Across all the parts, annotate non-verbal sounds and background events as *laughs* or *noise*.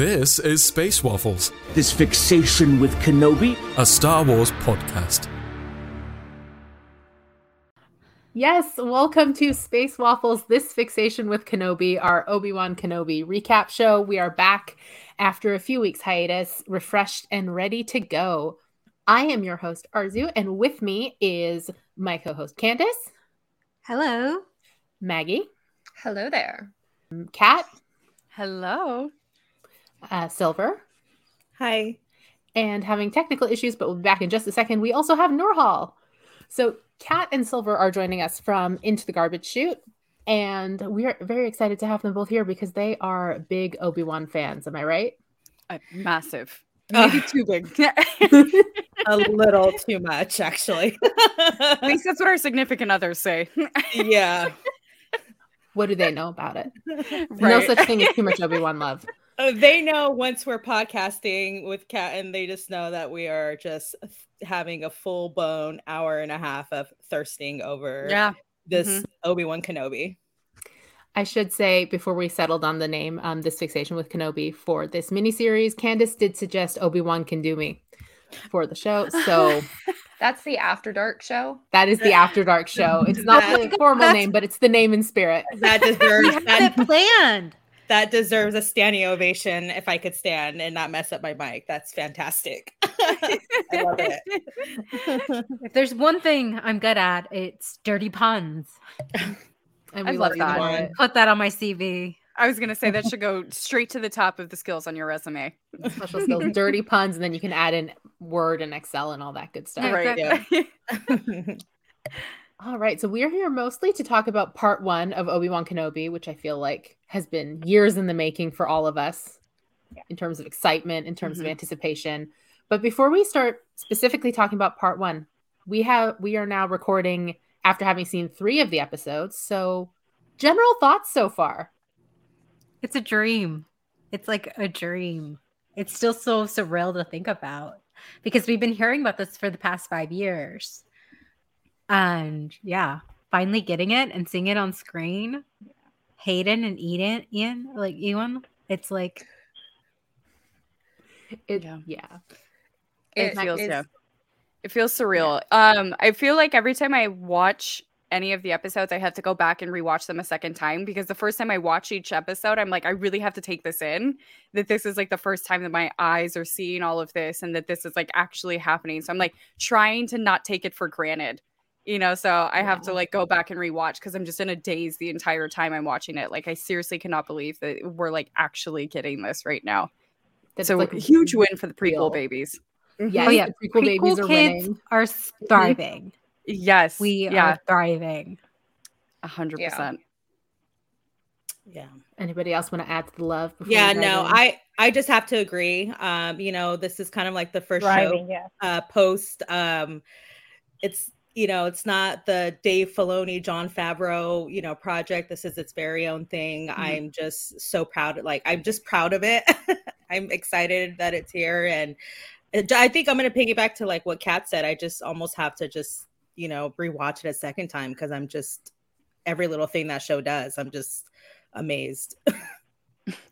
This is Space Waffles, This fixation with Kenobi? a Star Wars podcast. Yes, welcome to Space Waffles, This Fixation with Kenobi, our Obi Wan Kenobi recap show. We are back after a few weeks' hiatus, refreshed and ready to go. I am your host, Arzu, and with me is my co host, Candace, Hello. Maggie, Hello there. Kat, Hello. Uh, Silver, Hi. and having technical issues, but we'll be back in just a second. We also have Norhal. So, Kat and Silver are joining us from Into the Garbage Chute, and we are very excited to have them both here because they are big Obi Wan fans. Am I right? Uh, massive. *laughs* Ugh. Maybe too big. *laughs* A little too much, actually. *laughs* At least that's what our significant others say. yeah. What do they know about it? No such thing as too much Obi Wan love. Uh, they know once we're podcasting with Kat, and they just know that we are just having a full blown hour and a half of thirsting over yeah. this Mhm. Obi Wan Kenobi. I should say before we settled on the name, um, this fixation with Kenobi for this miniseries, Candace did suggest Obi Wan can do me for the show. *laughs* So That's the After Dark show. that is the After Dark *laughs* show. It's not the formal name, but it's the name in spirit. That We deserves have that, it planned. That deserves a standing ovation if I could stand and not mess up my mic. That's fantastic. *laughs* I love it. *laughs* If there's one thing I'm good at, it's dirty puns. *laughs* And I we love love, that. one. Put that on my CV. I was going to say that should go straight to the top of the skills on your resume. Special skills, dirty puns, and then you can add in Word and Excel and all that good stuff. Right. exactly. All right, so we're here mostly to talk about part one of Obi Wan Kenobi, which I feel like has been years in the making for all of us in terms of excitement, in terms Mhm. of anticipation. But before we start specifically talking about part one, we have we are now recording after having seen three of the episodes. So, general thoughts so far. It's a dream. It's like a dream. It's still so surreal to think about because we've been hearing about this for the past five years. And yeah, finally getting it and seeing it on screen. Hayden and Eden, Ian, like Ewan, it's like It, Yeah. yeah. It It feels is- yeah. It feels surreal. Um, I feel like every time I watch any of the episodes, I have to go back and rewatch them a second time because the first time I watch each episode, I'm like, I really have to take this in. That this is like the first time that my eyes are seeing all of this, and that this is like actually happening. So I'm like trying to not take it for granted, you know. So I have to like go back and rewatch because I'm just in a daze the entire time I'm watching it. Like I seriously cannot believe that we're like actually getting this right now. That's so like huge win for the prequel real. babies. yeah Oh, yeah. the prequel, babies are kids winning. are thriving. Yes, We yeah, are thriving. a 100% yeah. Anybody else want to add to the love? before Yeah, no, in? I I just have to agree. Um, you know, this is kind of like the first show yeah. uh post um it's you know, it's not the Dave Filoni, Jon Favreau, you know, project. This is its very own thing. Mm-hmm. I'm just so proud. Like, I'm just proud of it. *laughs* I'm excited that it's here. And I think I'm going to piggyback to like what Kat said. I just almost have to just, you know, rewatch it a second time because I'm just every little thing that show does. I'm just amazed. *laughs*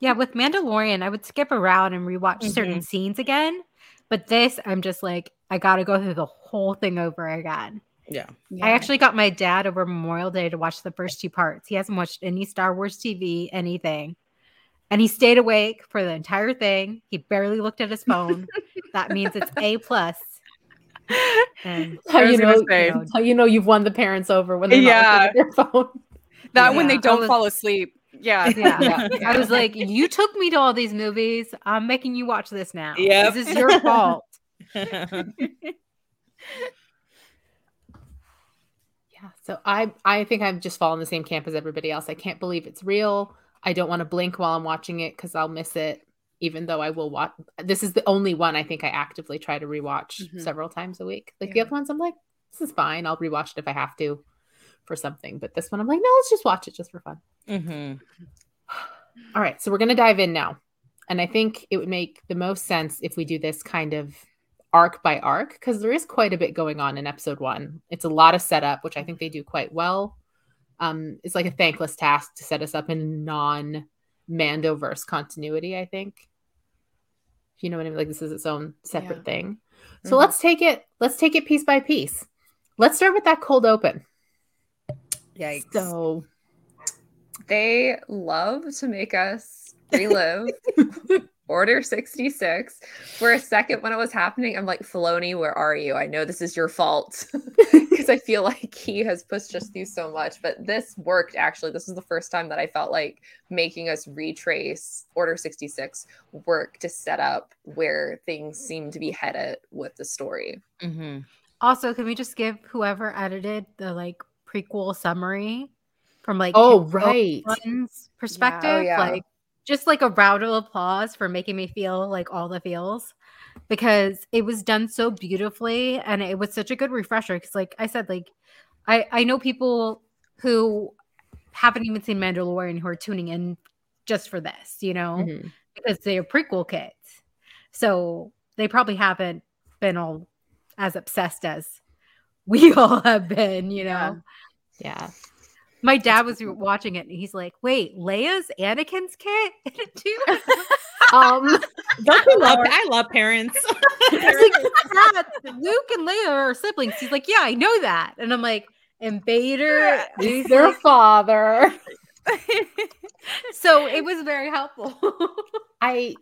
Yeah, with Mandalorian, I would skip around and rewatch certain scenes again. But this, I'm just like, I got to go through the whole thing over again. Yeah. I actually got my dad over Memorial Day to watch the first two parts. He hasn't watched any Star Wars TV, anything. And he stayed awake for the entire thing. He barely looked at his phone. *laughs* that means it's A plus. And how you know, you know, how you know you've won the parents over when they're Yeah. not looking at their phone. *laughs* That when they don't was- fall asleep. Yeah. yeah. *laughs* Yeah. I was like, you took me to all these movies. I'm making you watch this now. Yep. This is your fault. Yeah. So I I think I've just fallen the same camp as everybody else. I can't believe it's real. I don't want to blink while I'm watching it because I'll miss it. Even though I will watch, this is the only one I think I actively try to rewatch Mhm. several times a week. Like the other ones, I'm like, this is fine. I'll rewatch it if I have to for something. But this one, I'm like, no, let's just watch it just for fun. Mhm. All right, so we're going to dive in now. And I think it would make the most sense if we do this kind of arc by arc because there is quite a bit going on in episode one. It's a lot of setup, which I think they do quite well. Um, it's like a thankless task to set us up in non Mandoverse continuity, I think. You know what I mean? Like this is its own separate Yeah. thing. So Mhm. let's take it. Let's take it piece by piece. Let's start with that cold open. Yikes. So They love to make us relive *laughs* Order 66. For a second, when it was happening, I'm like, Filoni, where are you? I know this is your fault *laughs* *laughs* because I feel like he has pushed us through so much. But this worked actually. This was the first time that I felt like making us retrace Order 66 work to set up where things seem to be headed with the story. Mhm. Also, can we just give whoever edited the like prequel summary from like Oh, right. One's perspective? Oh, yeah. Like just like a round of applause for making me feel like all the feels because it was done so beautifully and it was such a good refresher. Because like I said, like I I know people who haven't even seen Mandalorian who are tuning in just for this, you know, mhm. because they're prequel kids. So they probably haven't been all as obsessed as we *laughs* all have been, you know. yeah. My dad was watching it and he's like, "Wait, Leia's Anakin's kid *laughs* too?" *laughs* Um Don't you love? *laughs* I love parents. He's like, "Dad, Luke and Leia are siblings." He's like, "Yeah, I know that," and I'm like, "And Vader." is is their like- father. so it was very helpful. I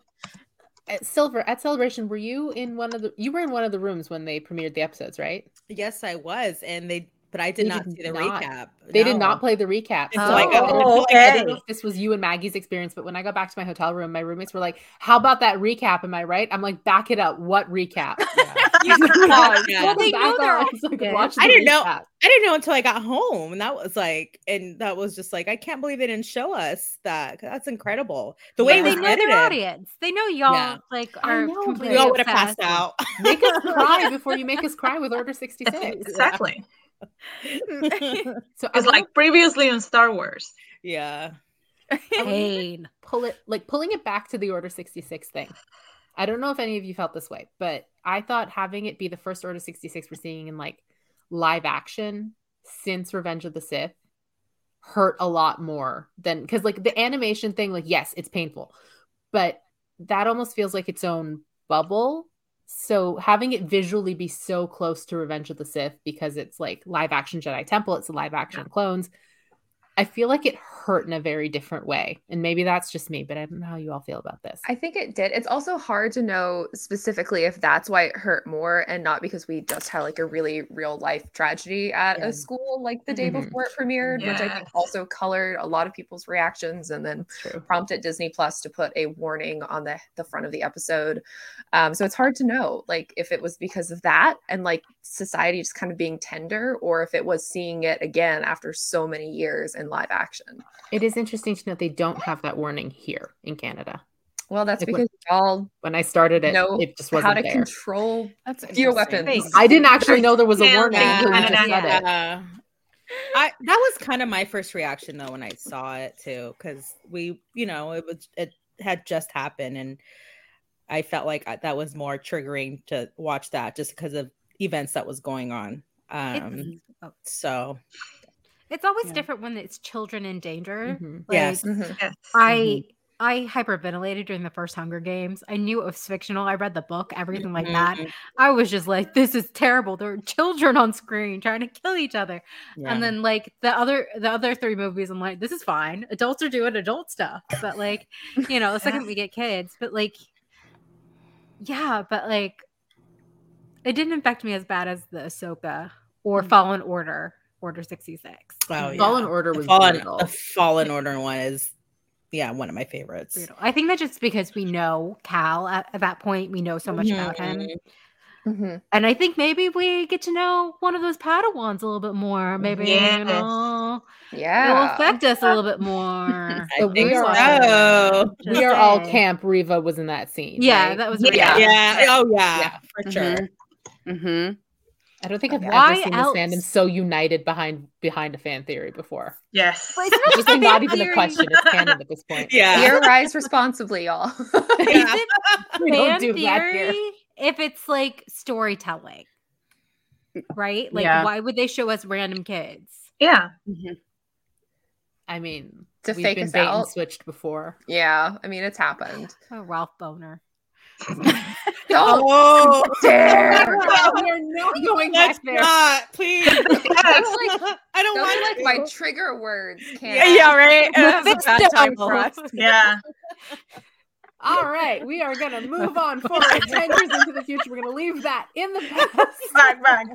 at Silver at Celebration, were you in one of the you were in one of the rooms when they premiered the episodes, right? yes, I was, and they, but I did They not did see the not. recap. They did not play the recap. So so I got- oh, I, Oh, I don't know okay. if this was you and Maggie's experience, but when I got back to my hotel room, my roommates were like, How about that recap? Am I right? I'm like, back it up. What recap? *laughs* Yeah. *laughs* Pause. Well, they know they're off. like, dead. I didn't know- I didn't know until I got home, and that was like, and that was just like, I can't believe they didn't show us that. That's incredible. The way But they was know their audience. They know y'all Yeah. like are know, completely we all would have passed out. Make us *laughs* cry before you make us cry with Order 66. Exactly. *laughs* So I It's wanna like previously on Star Wars. yeah. Pain. *laughs* pull it like pulling it back to the Order 66 thing. I don't know if any of you felt this way, but I thought having it be the first Order 66 we're seeing in like live action since Revenge of the Sith hurt a lot more than because like the animation thing, like yes, it's painful, but that almost feels like its own bubble. So having it visually be so close to Revenge of the Sith because it's like live action Jedi Temple, it's a live action clones. I feel like it hurt in a very different way. And maybe that's just me, but I don't know how you all feel about this. I think it did. It's also hard to know specifically if that's why it hurt more and not because we just had like a really real life tragedy at Yeah. a school like the day Mhm. before it premiered, which I think also colored a lot of people's reactions and then prompted Disney Plus to put a warning on the the front of the episode. Um, so it's hard to know like if it was because of that and like society just kind of being tender or if it was seeing it again after so many years in live action. It is interesting to note they don't have that warning here in Canada. Well, that's Like, because y'all When I started it, know it just wasn't to there. control That's your interesting. weapons. I didn't actually know there was a warning yeah, until you just said it. Yeah. I that was kind of my first reaction though when I saw it too, because we, you know, it was it had just happened, and I felt like I- that was more triggering to watch that just because of events that was going on. Um, It's, oh, so it's always Yeah. different when it's children in danger. Mhm. Like, Yes. Mhm. Yes. I I hyperventilated during the first Hunger Games. I knew it was fictional. I read the book, everything like that. Mhm. I was just like, this is terrible. There are children on screen trying to kill each other. Yeah. And then like the other the other three movies, I'm like, this is fine. Adults are doing adult stuff. But like, you know, the *laughs* second we get kids, but like yeah, but like it didn't affect me as bad as the Ahsoka or Mm. Fallen Order, Order 66. Oh, yeah. Fallen Order the was fallen, brutal. the Fallen Order one is, yeah, one of my favorites. Brutal. I think that just because we know Cal at, at that point, we know so much about him. Mhm. Mhm. And I think maybe we get to know one of those Padawans a little bit more. Maybe Yes. you know, it will affect us a little bit more. *laughs* I So think we are- so. Just we are all camp. Reva was in that scene. Yeah, right? that was Yeah. really Yeah. Oh yeah, Yeah. for sure. hmm I don't think I've Why ever seen else? this fandom so united behind behind a fan theory before. Yes. But it's not It's just like not fan even a question. It's canon at this point. Yeah. Theorize *laughs* responsibly, y'all. *laughs* *laughs* Yeah. Is it We don't fan do that theory here. if it's like storytelling? Right? Like, Yeah. why would they show us random kids? Yeah. Mm-hmm. I mean, To we've fake been us bait and switched before. yeah, I mean it's happened. Oh, Ralph Boner. Don't Oh, dare. We're not going let's back there. not, please. like- *laughs* I don't want like to. my trigger words. Yeah, Can't. yeah, right. That's a bad time for us. Yeah. *laughs* All right, we are going to move on forward *laughs* 10 years into the future. We're going to leave that in the past. *laughs* Back, back.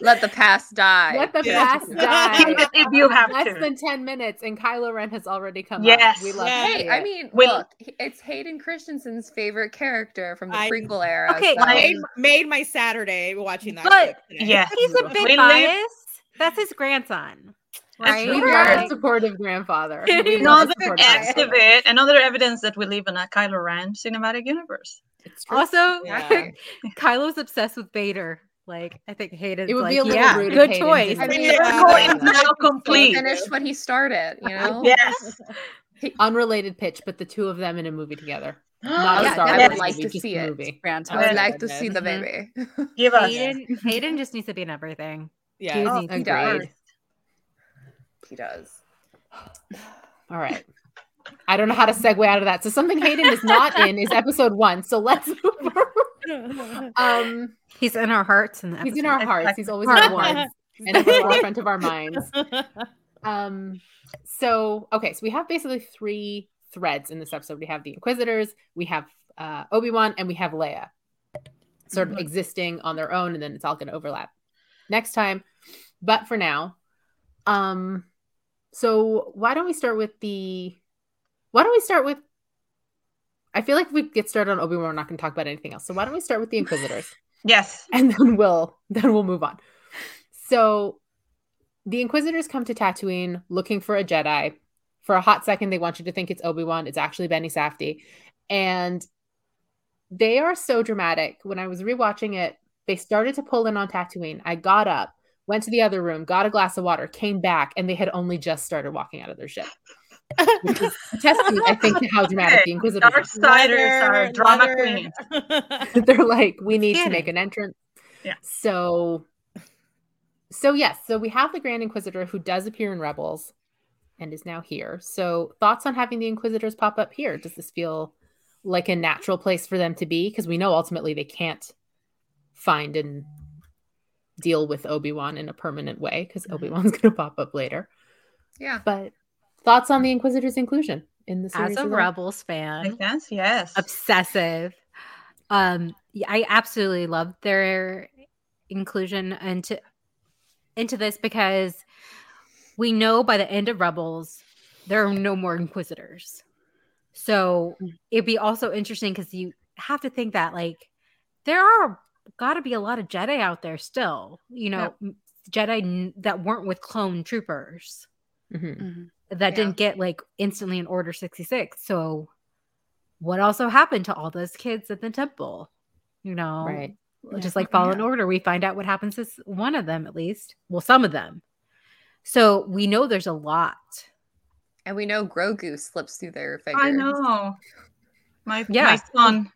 Let the past die. Let the Yeah. past *laughs* die. If you have Less to. than 10 minutes, and Kylo Ren has already come Yes. up. We love Yeah. to Hey, I mean, Wait. look, it's Hayden Christensen's favorite character from the I- prequel era. Okay, so- made, made my Saturday watching that. But- yeah, He's a bit We live- biased. That's his grandson, That's right? we true. love a Like, supportive grandfather. *laughs* We love a Another supportive grandfather. exhibit, another evidence that we live in a Kylo Ren cinematic universe. It's true. also, Yeah. *laughs* Kylo's obsessed with Vader. Like, I think Hayden's It would like, be a little yeah, rude good choice. didn't I mean, do Yeah. that. Circle is now He *laughs* complete. finished what he started, you know? Yes. Unrelated pitch, but the two of them in a movie together. *gasps* Not Yeah, a Star I Wars would like movie, to see it. movie. I would like to see the baby. Give us. Hayden, Hayden just needs to be in everything. Yeah, He Oh, needs to does. Be. He does. *sighs* All right. I don't know how to segue out of that. So something Hayden is not in is episode one. So let's move. *laughs* Um, He's in our hearts and he's in our hearts. He's always Heart in our ones and at the *laughs* forefront of our minds. *laughs* Um, so okay, so we have basically three threads in this episode. We have the Inquisitors, we have uh, Obi Wan, and we have Leia, sort of Mhm. existing on their own, and then it's all going to overlap next time. But for now, um, so why don't we start with the? Why don't we start with? I feel like if we get started on Obi Wan, we're not going to talk about anything else. So why don't we start with the Inquisitors? Yes. *laughs* and then we'll then we'll move on. So the Inquisitors come to Tatooine looking for a Jedi. For a hot second, they want you to think it's Obi-Wan. It's actually Benny Safdie. And they are so dramatic. When I was rewatching it, they started to pull in on Tatooine. I got up, went to the other room, got a glass of water, came back, and they had only just started walking out of their ship. Which is testament, I think, to how *laughs* dramatic the Inquisitors Dark are. Siders are drama queens. *laughs* *laughs* they're like we need to make an entrance Yeah. so so yes so we have the grand inquisitor who does appear in rebels and is now here so thoughts on having the inquisitors pop up here does this feel like a natural place for them to be because we know ultimately they can't find and deal with obi-wan in a permanent way because Mhm. obi-wan's *laughs* going to pop up later Yeah. but thoughts on the inquisitors inclusion in the series As a as well? Rebels fan, Makes sense? Yes. obsessive. Um, yeah, I absolutely love their inclusion into into this because we know by the end of Rebels there are no more Inquisitors. So it'd be also interesting because you have to think that like there are got to be a lot of Jedi out there still. You know, m- Jedi n- that weren't with clone troopers Mhm. that Yeah. didn't get like instantly in order 66 so what also happened to all those kids at the temple you know right just like fallen order we find out what happens to one of them at least well some of them so we know there's a lot And we know Grogu slips through their fingers. I know. My, Yeah. my son.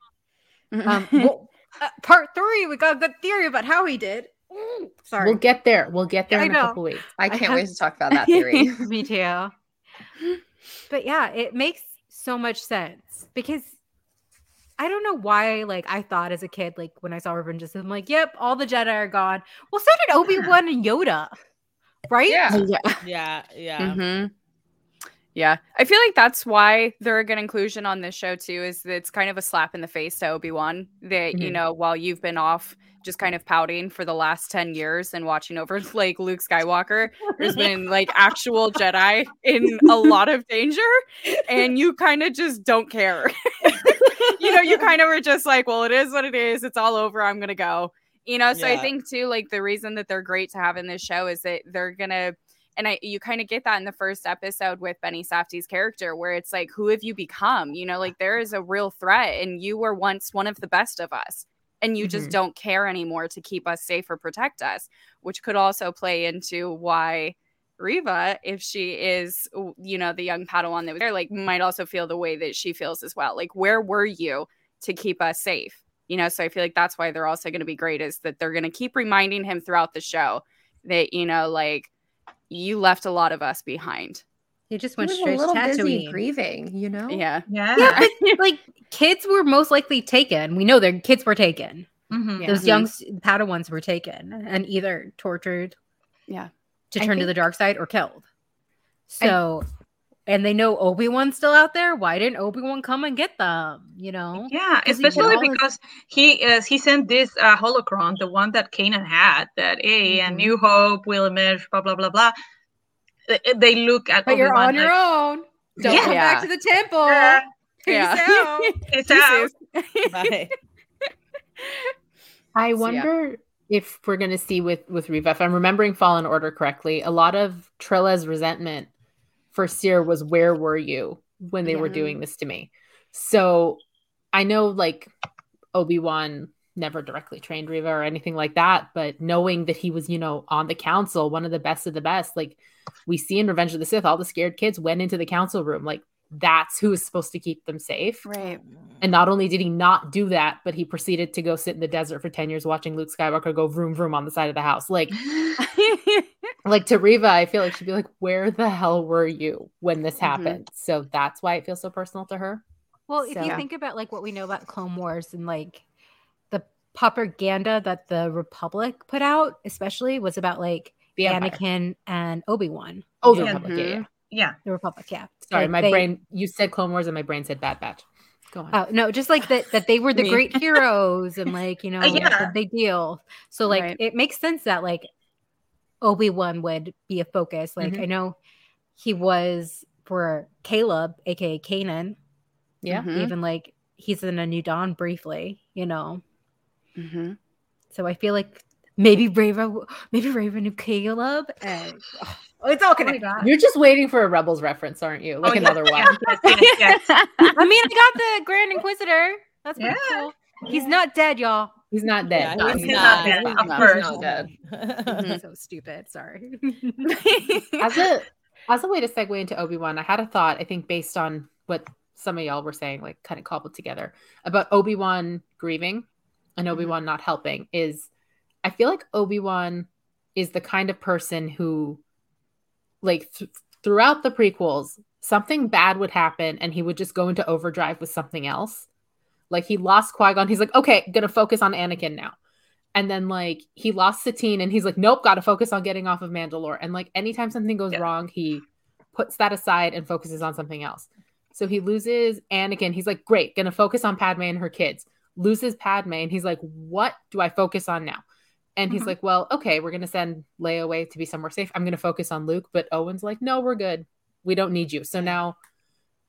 *laughs* um well, uh, part three we got a good theory about how he did Mm, sorry we'll get there we'll get there I in a couple weeks I I can't have- wait to talk about that theory. *laughs* me too but yeah it makes so much sense because I don't know why, like, I thought as a kid, like, when I saw Revenge of the Sith, I'm like, yep, all the Jedi are gone. Well, so did Obi Wan and Yoda, right? yeah. yeah yeah, yeah. hmm Yeah, I feel like that's why they're a good inclusion on this show too. Is that it's kind of a slap in the face to Obi Wan that you Mhm. know while you've been off just kind of pouting for the last ten years and watching over *laughs* like Luke Skywalker, there's been like actual Jedi in a lot of danger, and you kind of just don't care. *laughs* you know, you *laughs* kind of were just like, well, it is what it is. It's all over. I'm gonna go. You know, so I think too, like the reason that they're great to have in this show is that they're gonna and I you kind of get that in the first episode with Benny Safdie's character, where it's like, who have you become? You know, like there is a real threat, and you were once one of the best of us, and you just Mhm. don't care anymore to keep us safe or protect us, which could also play into why Reva, if she is, you know, the young Padawan that was there, like might also feel the way that she feels as well. Like, where were you to keep us safe? You know, so I feel like that's why they're also going to be great is that they're going to keep reminding him throughout the show that, you know, like you left a lot of us behind. He just He went was a straight to little busy Tatooine. grieving, you know? Yeah. Yeah. Yeah, but like kids were most likely taken. We know their kids were taken. Mhm. Yeah. Those young s- Padawans were taken and either tortured, Yeah. to I turn to the dark side or killed. So, and they know Obi Wan's still out there. Why didn't Obi Wan come and get them? You know, Yeah, 'Cause he did especially his- because he uh, he sent this uh, holocron, the one that Kanan had, that a a Mhm. New Hope will emerge, blah blah blah blah. Th- They look at but you're Obi-Wan on your own. Don't Yeah. come Yeah. back to the temple. Yeah. Peace Yeah. out. *laughs* It's out. Bye. *laughs* I yeah. wonder if we're going to see with with Reva, if I'm remembering Fallen Order correctly, a lot of Trilla's resentment for Cere was where were you when they were doing this to me? So I know like Obi Wan never directly trained Reva or anything like that, but knowing that he was, you know, on the council, one of the best of the best, like we see in Revenge of the Sith, all the scared kids went into the council room. Like that's who is supposed to keep them safe. Right. And not only did he not do that, but he proceeded to go sit in the desert for 10 years watching Luke Skywalker go vroom vroom on the side of the house. Like, *laughs* like to Reva, I feel like she'd be like, Where the hell were you when this Mhm. happened? So that's why it feels so personal to her. Well, if So- you think about like what we know about Clone Wars and like the propaganda that the Republic put out, especially was about like The Empire. Anakin and Obi Wan. Oh, the Yeah. Republic. Yeah, yeah. Yeah. The Republic, yeah. Sorry, Like, my they- brain, you said Clone Wars and my brain said Bad Batch. Go on. Oh no, just like that that they were the *laughs* great heroes and like you *laughs* know yeah. the big deal. So like Right. it makes sense that like Obi Wan would be a focus. Like Mhm. I know he was for Caleb, aka Kanan. yeah. Mhm. Even like he's in a New Dawn briefly, you know. Mhm. So I feel like maybe Reva, maybe Reva knew Caleb, and oh, it's all Oh my connected. God. You're just waiting for a Rebels reference, aren't you? Like Oh, yeah, another one. Yes, yes, yes, yes. *laughs* I mean, I got the Grand Inquisitor. That's pretty Yeah. cool. He's not dead, y'all. He's not dead. Yeah, he's he's not not. dead, He's not. course. He's not dead. *laughs* Mhm. so stupid. Sorry. *laughs* as a as a way to segue into Obi-Wan, I had a thought, I think based on what some of y'all were saying, like kind of cobbled together about Obi-Wan grieving and Obi-Wan not helping is I feel like Obi-Wan is the kind of person who like th- throughout the prequels, something bad would happen and he would just go into overdrive with something else. Like he lost Qui-Gon, he's like, okay, gonna focus on Anakin now. And then like he lost Satine and he's like, nope, gotta focus on getting off of Mandalore. And like anytime something goes Yeah. wrong, he puts that aside and focuses on something else. So he loses Anakin. He's like, great, gonna focus on Padme and her kids. Loses Padme, and he's like, what do I focus on now? And he's Mhm. like, well, okay, we're gonna send Leia away to be somewhere safe. I'm gonna focus on Luke. But Owen's like, no, we're good. We don't need you. So now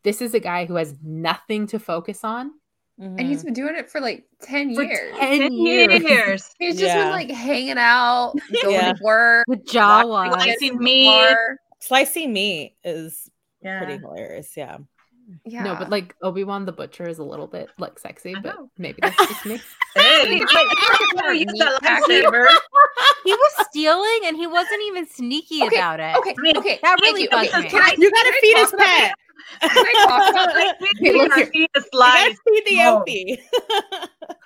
this is a guy who has nothing to focus on. Mm-hmm. And he's been doing it for like 10 For years. 10 Ten years. years. *laughs* He's just Yeah. been like hanging out, *laughs* going Yeah. to work, With watching Jawa. Slicing meat. Slicing meat is Yeah. pretty hilarious. Yeah. Yeah. No, but like Obi Wan the Butcher is a little bit like sexy, but maybe that's just me. Hey, Wait, I- wait, I talk never about used meat that packing. lightsaber. *laughs* he was stealing and he wasn't even sneaky Okay, about it. Okay, mean, okay. that really you. bugged Okay, me. Can I, You gotta can feed talk his about pet. Can I talk about Like, *laughs* this? we Okay, look here. seeing the You slice. the No.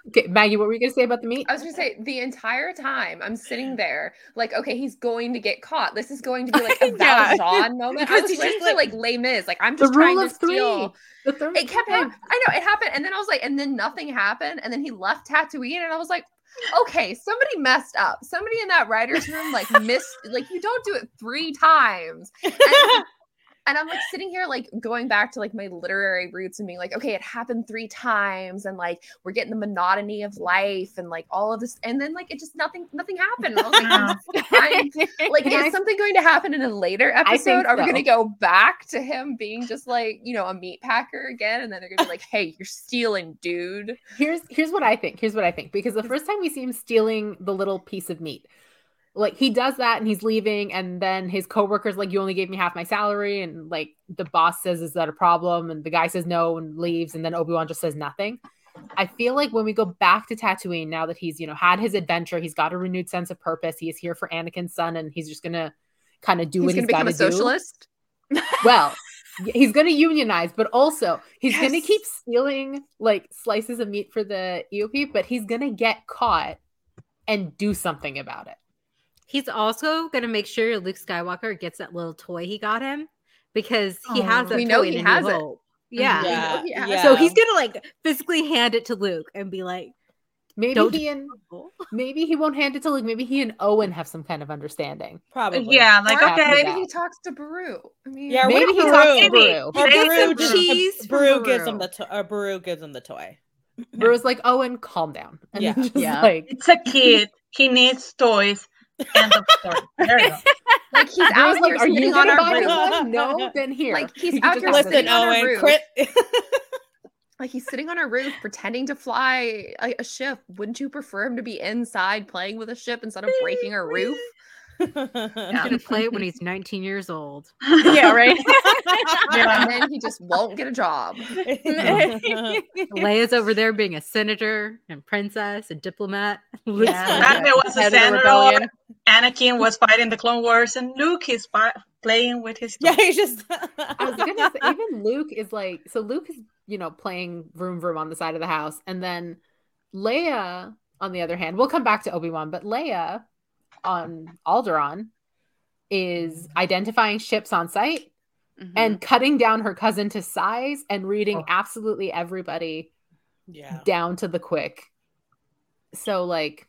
Okay, Maggie, what were you gonna say about the meat? I was gonna say the entire time I'm sitting there, like, okay, he's going to get caught. This is going to be like a *laughs* Yeah. Valjean moment. I Because was he's just like- like Les Mis. Like I'm The just trying rule to of three. steal. The third It kept happening. I know it happened, and then I was like, and then nothing happened, and then he left Tatooine, and I was like, okay, somebody messed up. Somebody in that writers' room like missed. Like you don't do it three times. And, and I'm like sitting here like going back to like my literary roots and being like, okay, it happened three times, and like we're getting the monotony of life and like all of this, and then like it just nothing nothing happened. I was like, I'm *laughs* like is something going to happen in a later episode? Are we so. going to go back to him being just like you know a meat packer again, and then they're going to be like, hey, you're stealing, dude. here's here's what I think. Here's what I think. Because the first time we see him stealing the little piece of meat, like he does that and he's leaving, and then his coworker's like, "You only gave me half my salary," and like the boss says, "Is that a problem?" And the guy says no and leaves, and then Obi Wan just says nothing. I feel like when we go back to Tatooine now that he's you know had his adventure, he's got a renewed sense of purpose. He is here for Anakin's son, and he's just gonna kind of do He's what going he's to got become to a do. socialist. well he's going to unionize but also he's going to keep stealing like slices of meat for the eop but he's going to get caught and do something about it He's also gonna make sure Luke Skywalker gets that little toy he got him because he Aw. has that We know he in A New has it. Yeah. Yeah, Yeah. yeah. So he's gonna like physically hand it to Luke and be like, Maybe Don't- he and *laughs* maybe he won't hand it to Luke. Maybe he and Owen have some kind of understanding. probably. Uh, yeah, like Or okay. maybe he talks to Beru. I mean, Yeah, Maybe he if talks to Beru- Maybe. Beru. Or Beru, just- cheese from Beru gives him the to- or Beru gives him the toy. Beru's like, Owen, calm down. And Yeah. *laughs* Yeah. like it's a kid. He needs toys. End of story. There you go. *laughs* like he's out like, here are you on our roof. No, *laughs* then here. Like he's You out here have to- sitting Listen, on our roof. crit. *laughs* Like he's sitting on a roof pretending to fly a, a ship. Wouldn't you prefer him to be inside playing with a ship instead of breaking a roof? *laughs* he's gonna play it when *laughs* he's 19 years old. yeah, right. *laughs* And then he just won't get a job. Leia's over there being a senator and princess and diplomat. Luke's Yeah, like, was a Head of the senator. Anakin was fighting the Clone Wars, and Luke is fi- playing with his. yeah, he's just. I was gonna say, even Luke is like, so Luke is, you know, playing room room on the side of the house, and then Leia, on the other hand, we'll come back to Obi Wan, but Leia on Alderaan is identifying ships on site Mhm. and cutting down her cousin to size and reading Oh. absolutely everybody yeah. down to the quick. So like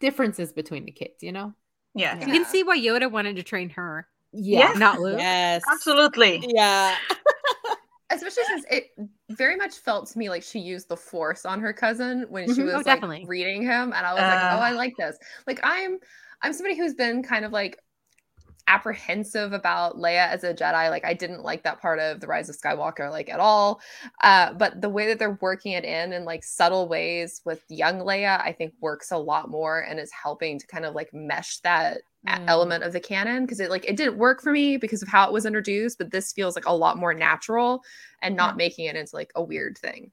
differences between the kids, you know? Yeah, You can see why Yoda wanted to train her, Yeah. not Luke. Yes. absolutely. Yeah. Especially since it very much felt to me like she used the force on her cousin when she Mhm. was Oh, like definitely. reading him, and I was like, Uh. "Oh, I like this." Like I'm, I'm somebody who's been kind of like apprehensive about Leia as a Jedi. Like I didn't like that part of the Rise of Skywalker like at all. Uh, but the way that they're working it in in like subtle ways with young Leia, I think works a lot more and is helping to kind of like mesh that a- Mm. element of the canon because it like it didn't work for me because of how it was introduced but this feels like a lot more natural and not making it into like a weird thing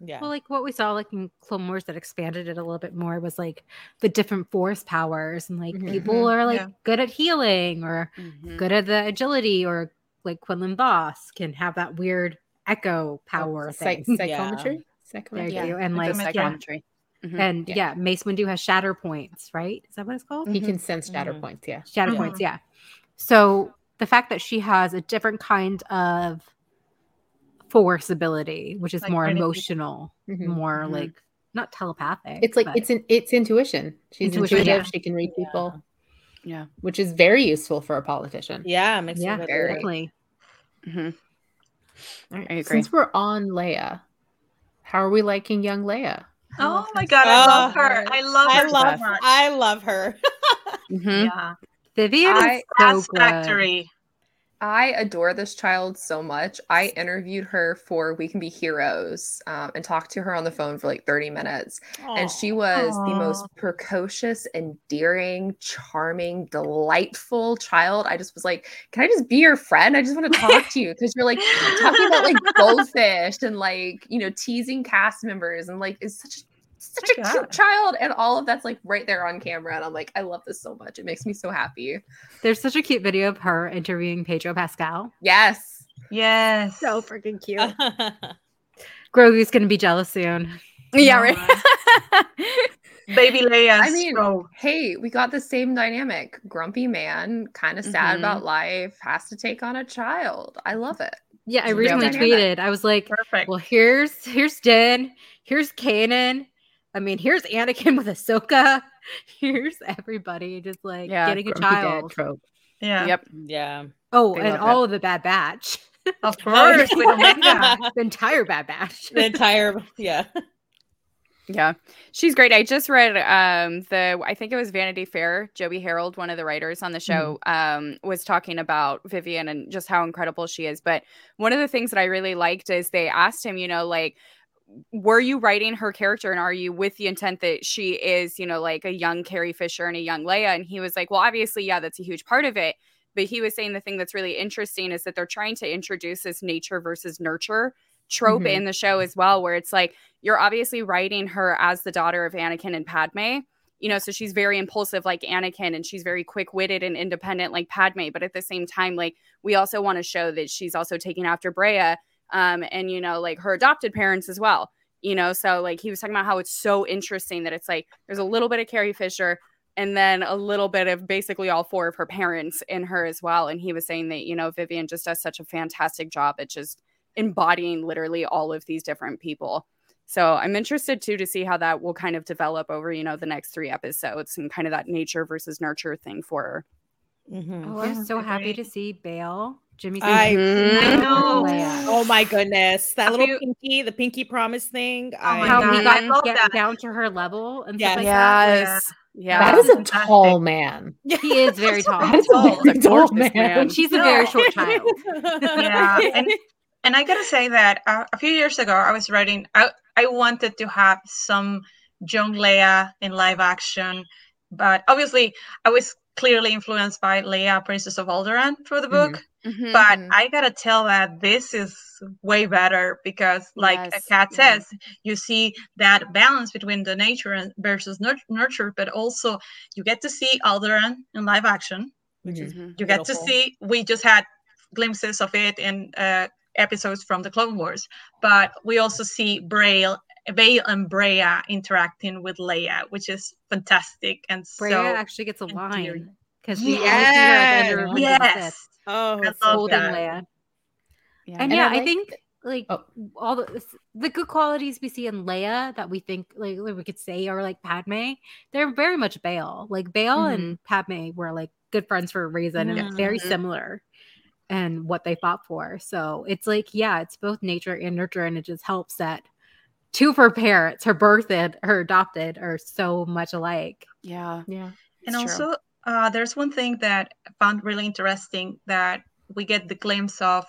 Yeah. Well, like what we saw like in Clone Wars that expanded it a little bit more was like the different force powers and like Mhm. people are like Yeah. good at healing or Mhm. good at the agility or like Quinlan Vos can have that weird echo power Psych- thing. *laughs* psychometry. There Psychometry. you go. And With like the yeah. Psychometry. Mhm. and Yeah. yeah. Mace Windu has shatter points, right? Is that what it's called? He can sense shatter Mhm. points, yeah. Shatter Mhm. points, yeah. So the fact that she has a different kind of force ability, which is Like more many people. emotional, Mhm. more Mhm. like not telepathic. It's like it's an it's intuition. She's Intuition, intuitive. yeah. She can read people, Yeah. which is very useful for a politician. Yeah. Makes yeah, me very. definitely. Mhm. All right, I agree. Since we're on Leia, how are we liking young Leia? Oh my god, I love her. I love her. I her love. so much. I love her. *laughs* Mhm. Yeah, Vivien I- is so Ass good. Factory. I adore this child so much. I interviewed her for we can be heroes um, and talked to her on the phone for like 30 minutes. And she was the most precocious endearing charming delightful child. I just was like can i just be your friend? I just want to talk to you. Because you're like talking about like *laughs* goldfish and like you know teasing cast members and like is such such My a cute child and all of that's like right there on camera and i'm like i love this so much it makes me so happy There's such a cute video of her interviewing Pedro Pascal. yes Yes. So freaking cute. *laughs* Grogu's gonna be jealous soon. Yeah, right. *laughs* Baby Leia. I mean, so hey, we got the same dynamic. Grumpy man, kind of sad Mhm. about life, has to take on a child. I love it. Yeah, I recently tweeted. I was like, perfect. well, here's here's Din, here's Kanan. I mean, here's Anakin *laughs* with Ahsoka. Here's everybody just like Yeah, getting a child. trope. yeah. Yep. yeah. Oh, They and love it. all of the Bad Batch, Of *laughs* course. *laughs* with Omega. the entire Bad Batch. the entire. Yeah. Yeah, she's great. I just read um the I think it was Vanity Fair. Joby Harold, one of the writers on the show, um, was talking about Vivien and just how incredible she is. But one of the things that I really liked is they asked him, you know, like, were you writing her character and are you with the intent that she is, you know, like a young Carrie Fisher and a young Leia? And he was like, well, obviously, yeah, that's a huge part of it. But he was saying the thing that's really interesting is that they're trying to introduce this nature versus nurture trope Mhm. in the show as well, where it's like you're obviously writing her as the daughter of Anakin and Padme. You know, so she's very impulsive like Anakin and she's very quick-witted and independent like Padme, but at the same time like we also want to show that she's also taking after Breha um and you know like her adopted parents as well. You know, so like he was talking about how it's so interesting that it's like there's a little bit of Carrie Fisher, and then a little bit of basically all four of her parents in her as well. And he was saying that, you know, Vivien just does such a fantastic job at just embodying literally all of these different people. So I'm interested too to see how that will kind of develop over, you know, the next three episodes and kind of that nature versus nurture thing for her. Mhm. Oh, I'm Yeah, so happy to see Bail. Jimmy. I- I know. Oh my goodness. That Have little you- pinky, the pinky promise thing. Oh my How God, he got love get that. down to her level and Yes. stuff like that. Yes. Yeah. That is a Fantastic. tall man. He is very tall. That is a tall. very tall gorgeous man. man. And she's a very short child. *laughs* Yeah, and and I gotta say that uh, a few years ago, I was writing. I I wanted to have some young Leia in live action, but obviously, I was clearly influenced by Leia, Princess of Alderaan, through the book. Mhm. But I gotta tell that this is way better because, like Yes, Kat yeah. says, you see that balance between the nature and versus nur- nurture, but also you get to see Alderaan in live action. Which is Mhm. You get to see. We just had glimpses of it in uh, episodes from the Clone Wars, but we also see Braille. Bail and Breha interacting with Leia, which is fantastic and Breha so actually gets a line because we only see her at the end of Revenge of the Sith yes, Oh, I so love holding that. Leia. Yeah. And, And yeah, I I, think like Oh. all the the good qualities we see in Leia that we think like, like we could say are like Padme, they're very much Bail. Like Bail and mm-hmm. Padme were like good friends for a reason and very similar and what they fought for. So it's like, yeah, it's both nature and nurture, and it just helps that two of her parents, her birthed, her adopted, are so much alike. yeah. Yeah. And It's true. Uh, there's one thing that I found really interesting that we get the glimpse of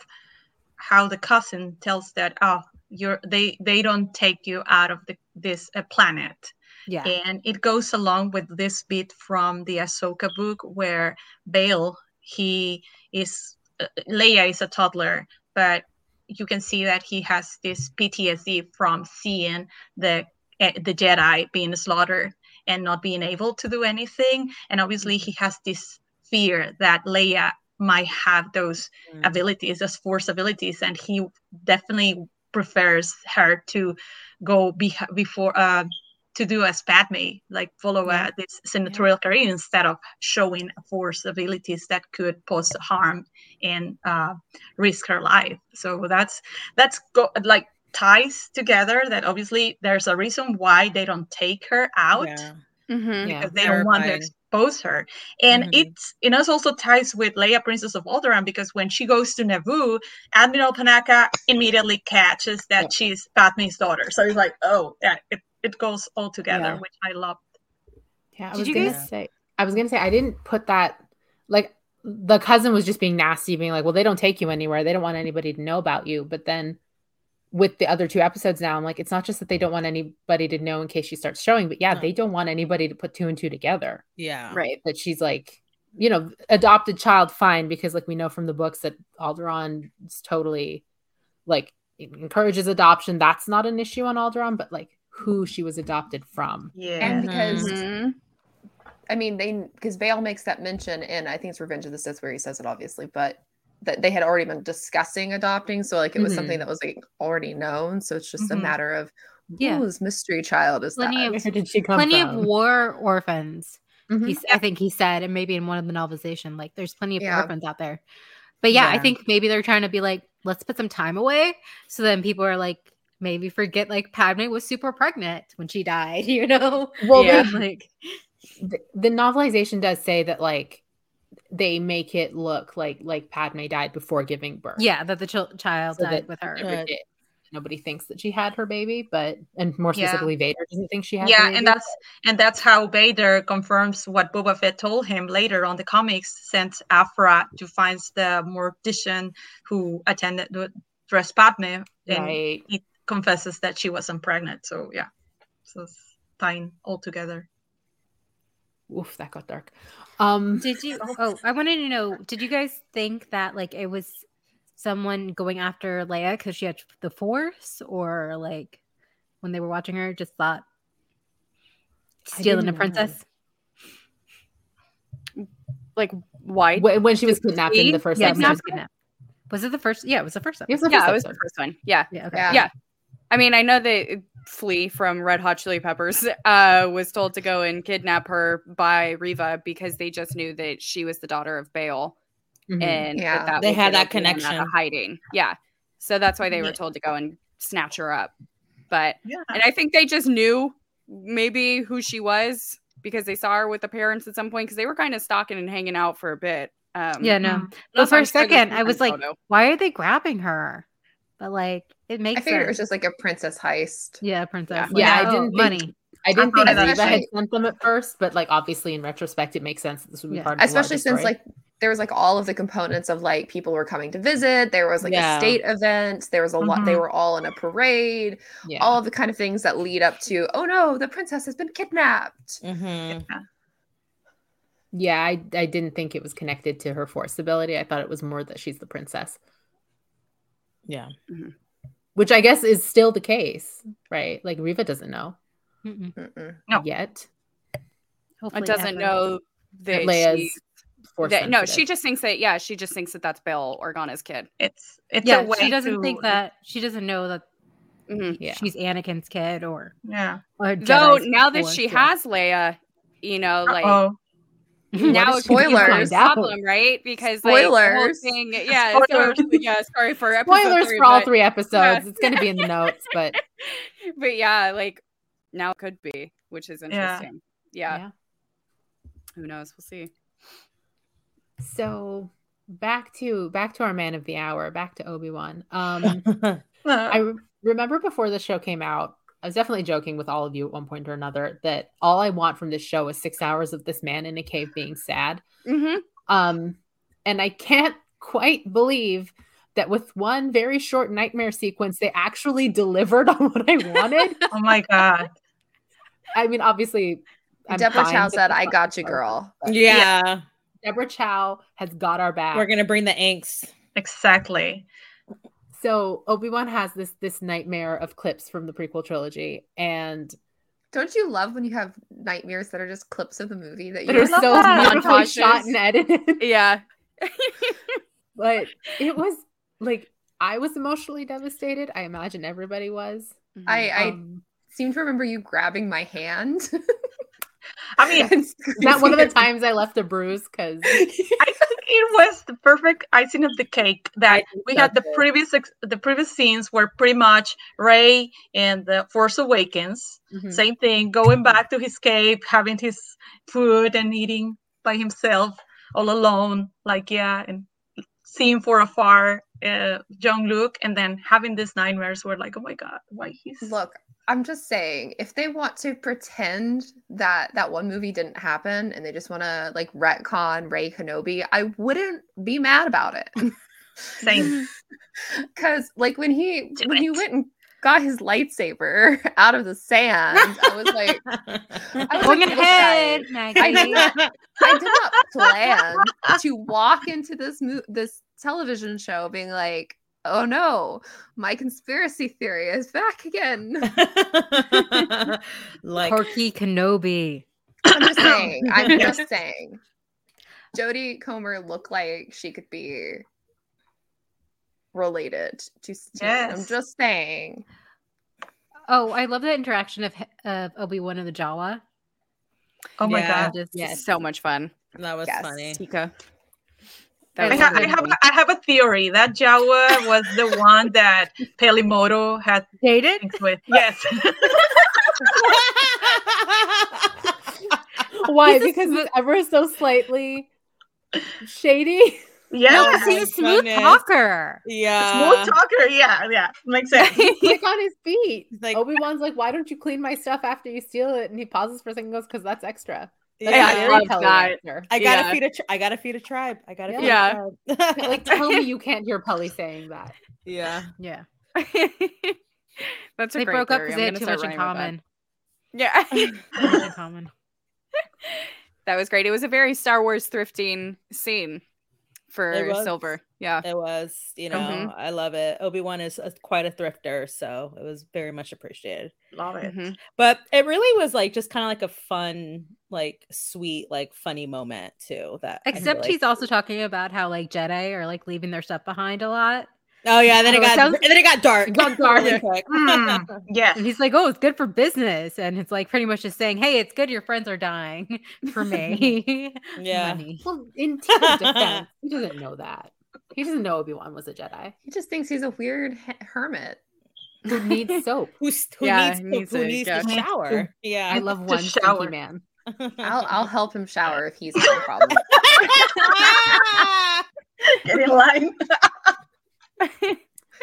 how the cousin tells that oh you're they they don't take you out of the, this uh, planet Yeah. and it goes along with this bit from the Ahsoka book where Bail he is uh, Leia is a toddler but you can see that he has this PTSD from seeing the eh, the Jedi being slaughtered and not being able to do anything and obviously he has this fear that Leia might have those Mm. abilities those force abilities and he definitely prefers her to go be, before uh, to do as Padme, like follow Yeah. uh, this senatorial career instead of showing force abilities that could pose harm and uh, risk her life. So that's that's go- like ties together. That obviously there's a reason why they don't take her out Yeah. Mhm. Yeah. because they don't want to expose her. And Mhm. it's it us also ties with Leia, Princess of Alderaan, because when she goes to Naboo, Admiral Panaka immediately catches that Yeah. she's Padme's daughter. So he's like, oh, yeah, it, it goes all together, Yeah. which I love. Yeah, I Did was you gonna guys- say I was gonna say I didn't put that like the cousin was just being nasty, being like, Well, they don't take you anywhere, they don't want anybody to know about you. But then with the other two episodes now, I'm like, it's not just that they don't want anybody to know in case she starts showing, but yeah, No. they don't want anybody to put two and two together. Yeah. Right. That she's like, you know, adopted child, fine, because like we know from the books that Alderaan is totally like encourages adoption. That's not an issue on Alderaan, but like who she was adopted from. Yeah. And because Mhm. I mean, they because Bail makes that mention and I think it's Revenge of the Sith where he says it obviously, but that they had already been discussing adopting, so like it was Mhm. something that was like already known. So it's just Mhm. a matter of Yeah. whose mystery child is Plenty that? of- Where did she come plenty from? of war orphans. Mhm. He's, I think he said, and maybe in one of the novelization, like there's plenty of Yeah. orphans out there. But yeah, I think maybe they're trying to be like, let's put some time away, so then people are like, maybe forget like Padme was super pregnant when she died, *laughs* you know? Well, Yeah. they- like the, the novelization does say that like they make it look like like Padme died before giving birth. yeah, that the chil- child So died with her. never Nobody thinks that she had her baby, but and more Yeah. specifically, Vader doesn't think she had. yeah, the baby. and that's and that's how Vader confirms what Boba Fett told him later on the comics. Sent Aphra to find the mortician who attended to dress Padme, and right. he confesses that she wasn't pregnant. So yeah, so it's tying all together. Oof, that got dark. Um, Did you? Oh, I wanted to know. Did you guys think that like it was someone going after Leia because she had the Force, or like when they were watching her, just thought stealing a didn't know. princess? Like why? when, when she was kidnapped in the first yeah, when she episode. was. Was it the first? Yeah, it was the first It was episode. the yeah, first it was the first one. Yeah. Yeah, okay. Yeah. Yeah. I mean, I know that Flea from Red Hot Chili Peppers uh, was told to go and kidnap her by Reva because they just knew that she was the daughter of Bail, Mhm. and Yeah. that, that They had that Obi-Wan connection. hiding. Yeah, so that's why they were told to go and snatch her up. But Yeah. and I think they just knew maybe who she was because they saw her with the parents at some point because they were kind of stalking and hanging out for a bit. Um, Yeah, no. Mhm. But for why a I'm sure there's second, I was like, photo. why are they grabbing her? But like, it makes I figured it was just like a princess heist. yeah, princess. Yeah, I like, oh, didn't think- money. I didn't I think thought Reva had especially- sent them at first, but like obviously in retrospect, it makes sense that this would be Yeah. part of Especially larger since story. like there was like all of the components of like people were coming to visit. There was like Yeah. a state event. There was a lot. They Mhm. were all in a parade. yeah. All of the kind of things that lead up to oh no, the princess has been kidnapped. Mhm. Yeah, I, I didn't think it was connected to her force ability. I thought it was more that she's the princess, Yeah. which I guess is still the case, right? Like Reva doesn't know Mm-mm. No. yet. Hopefully it doesn't know that, That Leia's she, that- no, she just thinks that yeah, she just thinks that that's Bail Organa's kid. It's it's Yeah, a way she doesn't to, think that she doesn't know that Mhm. Yeah. she's Anakin's kid or, Yeah. or Though now that she yeah. has Leia, you know, like oh, now What it is a Spoilers. problem, right? Because like, the whole Spoilers. yeah, so, yeah. Sorry for Spoilers three, for all but- three episodes. Yeah. It's going to be in the notes, but *laughs* but yeah, like now it could be, which is interesting. Yeah, yeah. who knows? We'll see. So back to back to our man of the hour, back to Obi Wan. Um, *laughs* I re- remember before the show came out, I was definitely joking with all of you at one point or another that all I want from this show is six hours of this man in a cave being sad. Mm-hmm. Um, and I can't quite believe that with one very short nightmare sequence, they actually delivered on what I wanted. *laughs* oh my god. I mean, obviously, I'm Deborah Chow said, "I got you, girl." but yeah. Deborah Chow has got our back. We're gonna bring the angst. Exactly. So Obi Wan has this this nightmare of clips from the prequel trilogy, and Don't you love when you have nightmares that are just clips of the movie that you that are so that. beautifully shot and edited. *laughs* Yeah. *laughs* but it was like I was emotionally devastated. I imagine everybody was. I, I Um, seem to remember you grabbing my hand. I mean, *laughs* and is that one of the times I left a bruise because I think it was the perfect icing of the cake that we had the previous ex- the previous scenes were pretty much Rey and the Force Awakens. Mhm. Same thing, going back to his cave, having his food and eating by himself, all alone. Like yeah, and seeing for afar, uh, young Luke, and then having these nightmares were like, oh my god, why he's Look, I'm just saying, if they want to pretend that that one movie didn't happen and they just want to like retcon Rey Kenobi, I wouldn't be mad about it. Same. *laughs* Because like when he Do when he went and got his lightsaber *laughs* out of the sand, I was like, *laughs* I was Going like, ahead, Maggie. I did not I did not plan to walk into this mo- this television show being like, oh no, my conspiracy theory is back again. *laughs* like Porky Kenobi. I'm just saying. *coughs* I'm just saying. Jodie Comer looked like she could be related to Steve. I'm just saying. Oh, I love the interaction of of Obi Wan and the Jawa. oh my Yeah. god. Just, Yes. So much fun. that was Yes. funny. Teeka. I That I, ha- I have funny. a, I have a theory that Jawa was the one that Peli Motto had dated. with. *laughs* Yes. *laughs* Why? Because smooth- it's ever so slightly shady. yeah. No, Oh because he's a oh smooth goodness. talker. yeah. Smooth talker. Yeah, yeah. Makes sense. *laughs* Quick on his feet. He's like- Obi Wan's like, "Why don't you clean my stuff after you steal it?" And he pauses for a second, and goes, "Because that's extra." That's Yeah. a I very love that. answer. I gotta Yeah. feed a. Tri- I gotta feed a tribe. I gotta. Feed Yeah. A tribe. *laughs* like, *laughs* tell me you can't hear Peli saying that. yeah. Yeah, *laughs* That's a they great broke up because they had too much in common. Yeah. In common. that was great. It was a very Star Wars thrifting scene for It was. Silver. Yeah. It was. You know, Mhm. I love it. Obi Wan is a, quite a thrifter, so it was very much appreciated. Love it. Mhm. But it really was like just kind of like a fun, like sweet, like funny moment too. That I feel Except like- he's also talking about how like Jedi are like leaving their stuff behind a lot. Oh yeah, then it Oh, got sounds- and then it got dark. It got dark. really quick. Mm, yes. And he's like, "Oh, it's good for business," and it's like pretty much just saying, "Hey, it's good your friends are dying *laughs* for me." *laughs* Yeah. Money. Well, in Teeka's defense, he doesn't know that. He doesn't know Obi Wan was a Jedi He just thinks he's a weird he- hermit. who needs *laughs* soap. Who's, who Yeah, needs, he needs who to needs get- to shower? Yeah. I love one shower. stinky man. I'll I'll help him shower if he's having a problem. Get in line.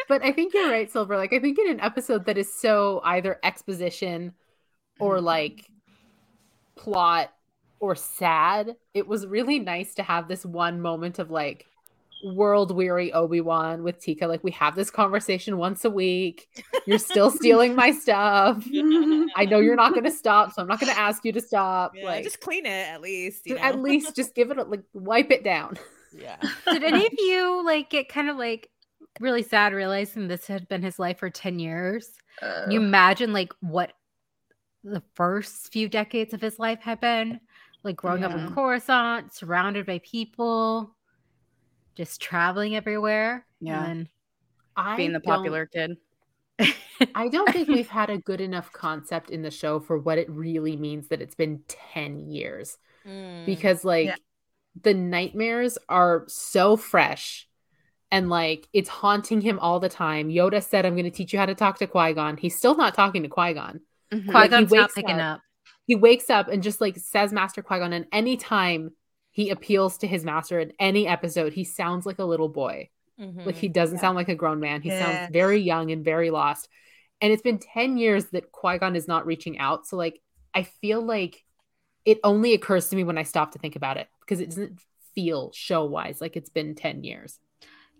But I think you're right, Silver. Like I think in an episode that is so either exposition or mm-hmm. like plot or sad, it was really nice to have this one moment of like world weary Obi-Wan with Teeka. Like we have this conversation once a week. You're still *laughs* stealing my stuff. *laughs* I know you're not gonna stop, so I'm not gonna ask you to stop. Yeah, like just clean it at least. You at least just give it a, like wipe it down. yeah. Did any of you like get kind of like really sad realizing this had been his life for 10 years? Uh, you imagine like what the first few decades of his life had been like growing up in Coruscant, surrounded by people, just traveling everywhere. Yeah. And I Being the popular kid. *laughs* I don't think we've had a good enough concept in the show for what it really means that it's been 10 years. Mm. Because, like, Yeah. the nightmares are so fresh and, like, it's haunting him all the time. Yoda said, I'm going to teach you how to talk to Qui Gon. He's still not talking to Qui Gon. Mhm. He Qui-Gon's not wakes picking up- up. He wakes up and just, like, says Master Qui Gon. And anytime he appeals to his master in any episode, he sounds like a little boy. Mhm. Like he doesn't sound like a grown man. He Yes. sounds very young and very lost. And it's been 10 years that Qui-Gon is not reaching out. So like I feel like it only occurs to me when I stop to think about it because it doesn't feel show-wise like it's been 10 years.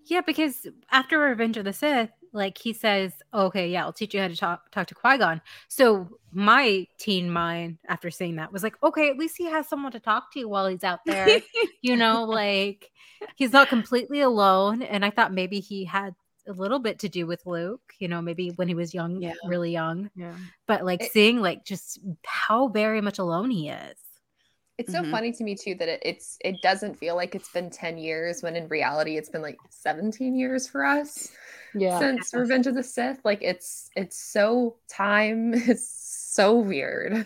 Yeah, because after Revenge of the Sith, like he says, okay, yeah, I'll teach you how to talk talk to Qui Gon. So my teen mind, after seeing that, was like, okay, at least he has someone to talk to while he's out there. *laughs* you know, like he's not completely alone. And I thought maybe he had a little bit to do with Luke. You know, maybe when he was young, Yeah. really young. Yeah. But like It- seeing like just how very much alone he is. It's so Mhm. funny to me too that it, it's it doesn't feel like it's been 10 years when in reality it's been like 17 years for us Yeah. since Revenge of the Sith. Like it's it's so time *laughs* is so weird.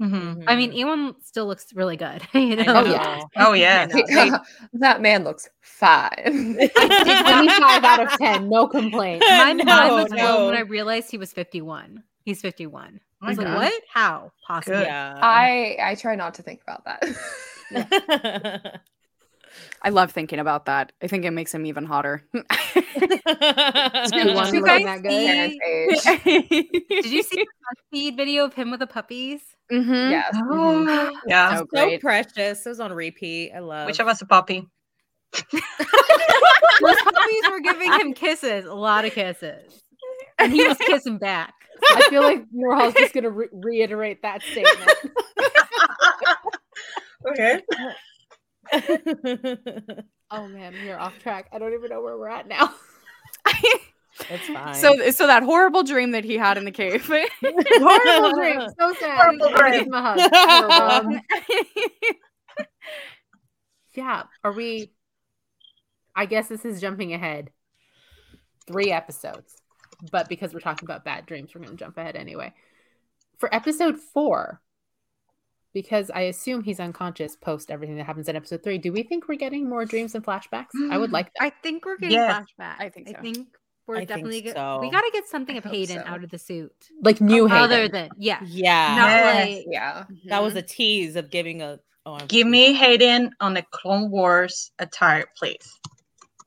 mhm. I mean, Ewan still looks really good. *laughs* You know? *laughs* Oh, yeah. Oh yeah. that man looks five. I 25 out of 10, no complaint. My No, mind was no. blown when I realized he was 51. He's 51. I was my like, what? How? Possible. Yeah. I I try not to think about that. *laughs* I love thinking about that. I think it makes him even hotter. *laughs* *laughs* Did you guys see- Parents' age. Did you see the feed video of him with the puppies? Mm-hmm. Yes. Oh, yeah. So so precious. It was on repeat. I love. Which of us a puppy? Those puppies were giving him kisses, a lot of kisses. And he was kissing back. I feel like Nurhal's just going to re- reiterate that statement. Okay. Oh man, we are off track. I don't even know where we're at now. it's fine. So, so that horrible dream that he had in the cave. Horrible dream. *laughs* So sad. Horrible Give dream. him a hug. Horrible. Yeah. Are we? I guess this is jumping ahead. Three episodes, but because we're talking about bad dreams, we're going to jump ahead anyway. For episode four, because I assume he's unconscious post everything that happens in episode three. Do we think we're getting more dreams and flashbacks? I would like that. I think we're getting Yes. flashbacks. I think so. I think we're I definitely get- so. we got to get something I of Hayden so. out of the suit. Like new Hayden. Other than yeah, yeah. not Yes. like Yeah. that was a tease of giving a. Oh, Give me Hayden on the Clone Wars attire, please.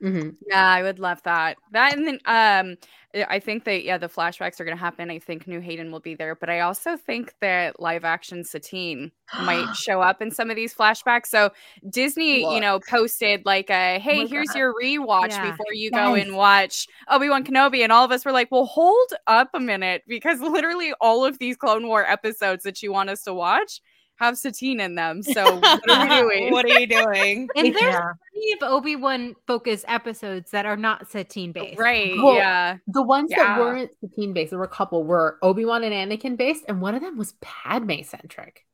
Mhm. Yeah, I would love that. That and then um I- think that yeah, the flashbacks are gonna happen. I think New Hayden will be there, but I also think that live action Satine might *gasps* show up in some of these flashbacks. So Disney, you know, posted like a oh hey, my here's God. your rewatch Yeah. before you go and watch Obi-Wan Kenobi. And all of us were like, well, hold up a minute, because literally all of these Clone War episodes that you want us to watch have Satine in them. So what are we doing? what are you doing? *laughs* and there's Yeah. plenty of Obi Wan focused episodes that are not Satine based. Right. Well, yeah. The ones that weren't Satine based, there were a couple were Obi Wan and Anakin based, and one of them was Padme centric.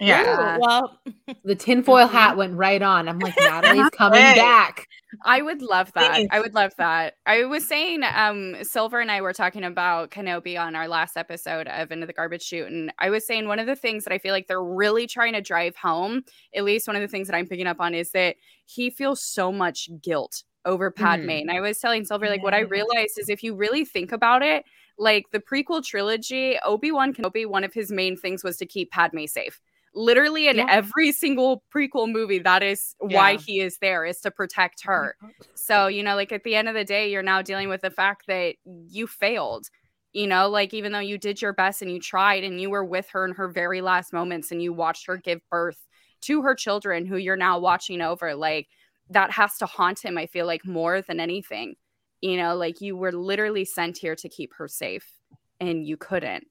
Yeah. Yeah. Well, The tinfoil *laughs* Mhm. hat went right on. I'm like, *laughs* Natalie's coming back. I would love that. I would love that. I was saying, um, Silver and I were talking about Kenobi on our last episode of Into the Garbage Chute, and I was saying one of the things that I feel like they're really trying to drive home, at least one of the things that I'm picking up on, is that he feels so much guilt over Padme. Mhm. And I was telling Silver, like, what I realized is if you really think about it, like the prequel trilogy, Obi Wan Kenobi, one of his main things was to keep Padme safe. Literally in Yeah. every single prequel movie, that is why Yeah. he is there, is to protect her. Mm-hmm. So, you know, like at the end of the day, you're now dealing with the fact that you failed. You know, like even though you did your best and you tried and you were with her in her very last moments and you watched her give birth to her children who you're now watching over, like that has to haunt him, I feel like, more than anything. You know, like you were literally sent here to keep her safe and you couldn't.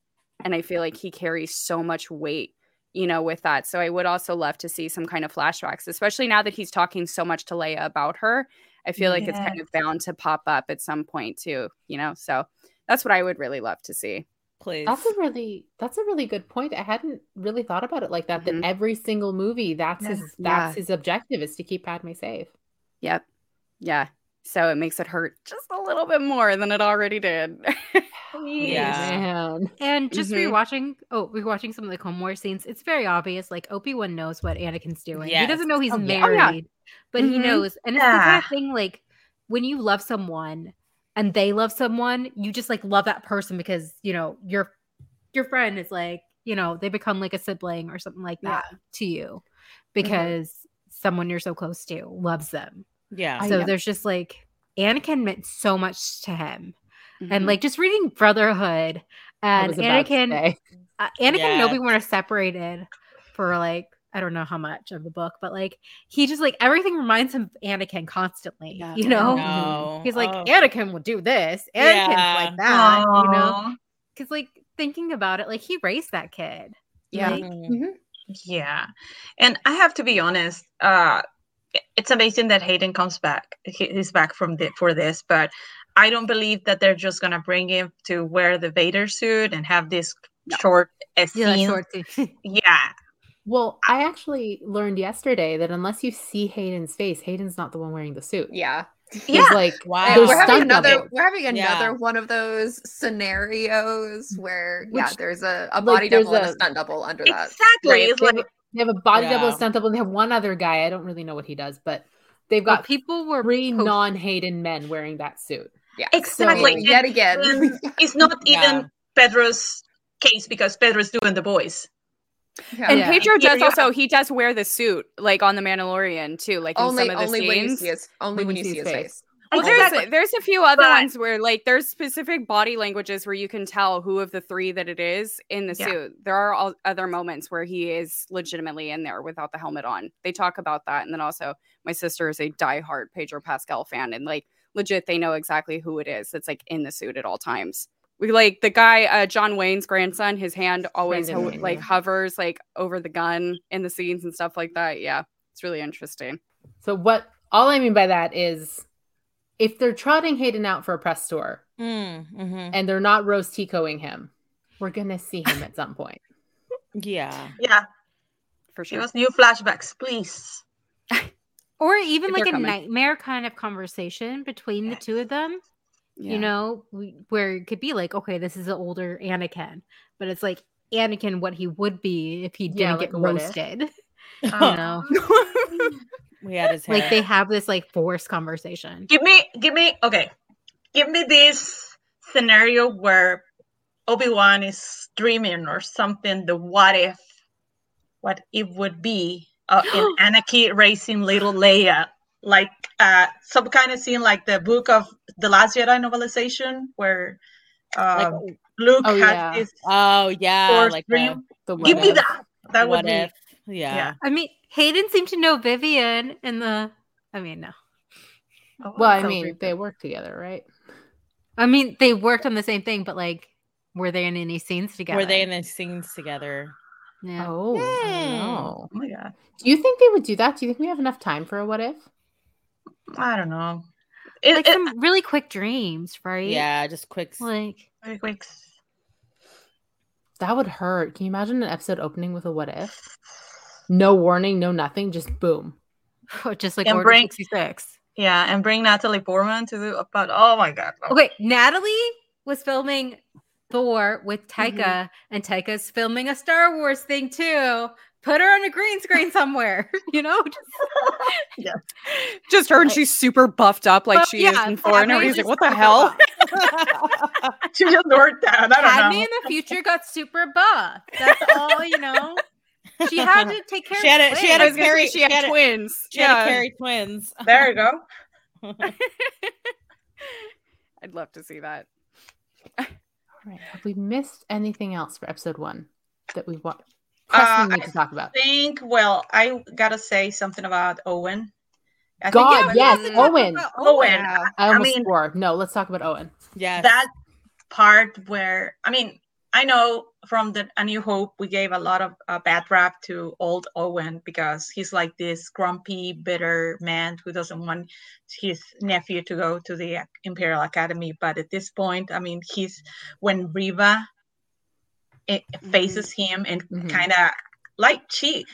And I feel like he carries so much weight you know, with that. So I would also love to see some kind of flashbacks, especially now that he's talking so much to Leia about her. I feel like it's kind of bound to pop up at some point too, you know. So that's what I would really love to see. Please. That's a really that's a really good point. I hadn't really thought about it like that. Mhm. That every single movie, that's Yeah. his Yeah. that's his objective is to keep Padme safe. Yep. Yeah. So it makes it hurt just a little bit more than it already did. *laughs* Yeah. Man. And just Mhm. rewatching, oh, rewatching some of the Clone scenes, it's very obvious. Like Obi Wan knows what Anakin's doing. He doesn't know he's Oh, yeah. Oh, yeah. married, but he Mhm. knows. And it's the kind of thing like when you love someone and they love someone, you just like love that person because you know your your friend is like you know they become like a sibling or something like that to you because someone you're so close to loves them. Yeah. So know. there's just like Anakin meant so much to him Mhm. and like just reading Brotherhood and was Anakin, uh, Anakin and Yeah. Obi Wan are separated for like I don't know how much of the book, but like he just like everything reminds him of Anakin constantly. Yeah. You know, No. he's like Oh. Anakin would do this, Anakin's Yeah. like that. You know, because like thinking about it, like he raised that kid. Yeah. Like, Mhm. Yeah. And I have to be honest, uh i- it's amazing that Hayden comes back. He, he's back from the, for this, but I don't believe that they're just gonna bring him to wear the Vader suit and have this short uh, yeah, scene. short scene. *laughs* Yeah. Well, I actually learned yesterday that unless you see Hayden's face, Hayden's not the one wearing the suit. Yeah. He's Yeah. like Wow. And we're having another doubles. we're having another Yeah. one of those scenarios where yeah, there's a, a body there's double and a a- stunt double under that. Exactly. Right, It's like have, they have a body double, a stunt double, and they have one other guy. I don't really know what he does, but they've Well, got people were three post- non-Hayden men wearing that suit. Yeah. Exactly. So, yet again. Um, it's not *laughs* Yeah. even Pedro's case because Pedro's doing the boys. Yeah. And Yeah. Pedro Here does you also he does wear the suit like on the Mandalorian too, like in only some of the only when you scenes. see his only when, you see his face. Well, Exactly. there's there's a few other But- ones where like there's specific body languages where you can tell who of the three that it is in the Yeah. suit. There are all other moments where he is legitimately in there without the helmet on. They talk about that, and then also my sister is a diehard Pedro Pascal fan, and like legit, they know exactly who it is that's like in the suit at all times. We like the guy, uh, John Wayne's grandson. His hand always ho- Wayne, like yeah. hovers like over the gun in the scenes and stuff like that. Yeah, it's really interesting. So what all I mean by that is if they're trotting Hayden out for a press tour Mm, mhm. and they're not Rose Ticoing him, we're gonna see him at some *laughs* point. Yeah. Yeah. For sure. Give sure. us new flashbacks, please. *laughs* or even They're like a coming. nightmare kind of conversation between the two of them. Yeah. you know, we- where it could be like, okay, this is an older Anakin, but it's like Anakin what he would be if he didn't Yeah, like get a what if. roasted. Oh. You know, *laughs* we had his hair. like they have this like forced conversation. Give me, give me, okay. Give me this scenario where Obi Wan is dreaming or something. The what if, what it would be uh, in *gasps* Anakin raising little Leia, like uh, some kind of scene like the book of the Last Jedi novelization, where Like, uh, Luke oh, has yeah. this oh yeah, force like dream. The Give what me if. that. That would what be. if? Yeah. Yeah. I mean, Hayden seemed to know Vivien in the. I mean, no. Oh, Well, I mean, creepy. they work together, right? I mean, they worked on the same thing, but like, were they in any scenes together? Were they in the scenes together? Yeah. Oh, I don't know. oh my god. Do you think they would do that? Do you think we have enough time for a what if? I don't know. It, like it- some really quick dreams, right? Yeah, just quick. Like, very quick. That would hurt. Can you imagine an episode opening with a what if? No warning, no nothing, just boom. *laughs* just like And Order bring- 66. Yeah, and bring Natalie Portman to the But oh my god. no. Okay, Natalie was filming Thor with Taika, Mm-hmm. and Taika's filming a Star Wars thing too. Put her on a green screen somewhere, *laughs* you know? *laughs* Just- Just her and she's super buffed up like Well, she yeah, is in Thor, and Padme everybody's like, "What the hell?" buff. She just worked out. I don't Padme know. in the future got super buff. That's all, you know. She had to *laughs* take care She had of a- she had I a was gonna say carry- she had, she had a- twins. She had yeah, to carry twins. *laughs* There you go. *laughs* I'd love to see that. All right. Have we missed anything else for episode one that we want? Uh, Pressing need to talk about. I think well, I gotta say something about Owen. I think God, it- yes, Let's Owen. Owen. Yeah. I I almost mean- swore. No, let's talk about Owen. Yes. that part where I mean, I know from the A New Hope we gave a lot of uh, bad rap to old Owen because he's like this grumpy, bitter man who doesn't want his nephew to go to the Imperial Academy. But at this point, I mean, he's when Reva it faces him and Mhm. kind of like she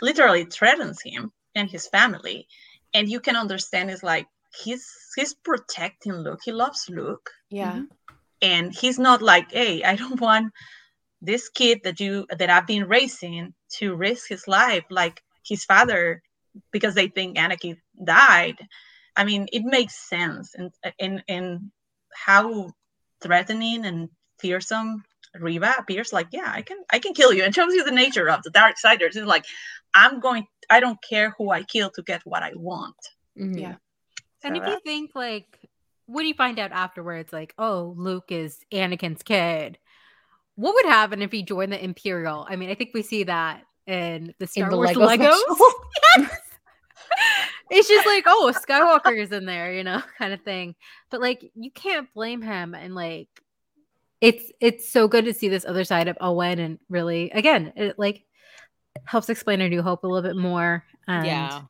literally threatens him and his family, and you can understand it's like he's he's protecting Luke. He loves Luke Yeah. and he's not like hey i don't *laughs* want this kid that you that i've been raising to risk his life like his father because they think anakin died. I mean it makes sense. And in in how threatening and fearsome reva appears like yeah i can i can kill you. And shows you the nature of the dark siders. It's like i'm going i don't care who i kill to get what i want. Mhm. Yeah. And So if you think like when you find out afterwards, like, oh, Luke is Anakin's kid, what would happen if he joined the Imperial? I mean, I think we see that in the Star the Wars Lego Legos. *laughs* *laughs* Yes! it's just like, oh, Skywalker is in there, you know, *laughs* kind of thing. But like, you can't blame him, and like, it's it's so good to see this other side of Owen, and really, again, it like helps explain a New Hope a little bit more. And yeah.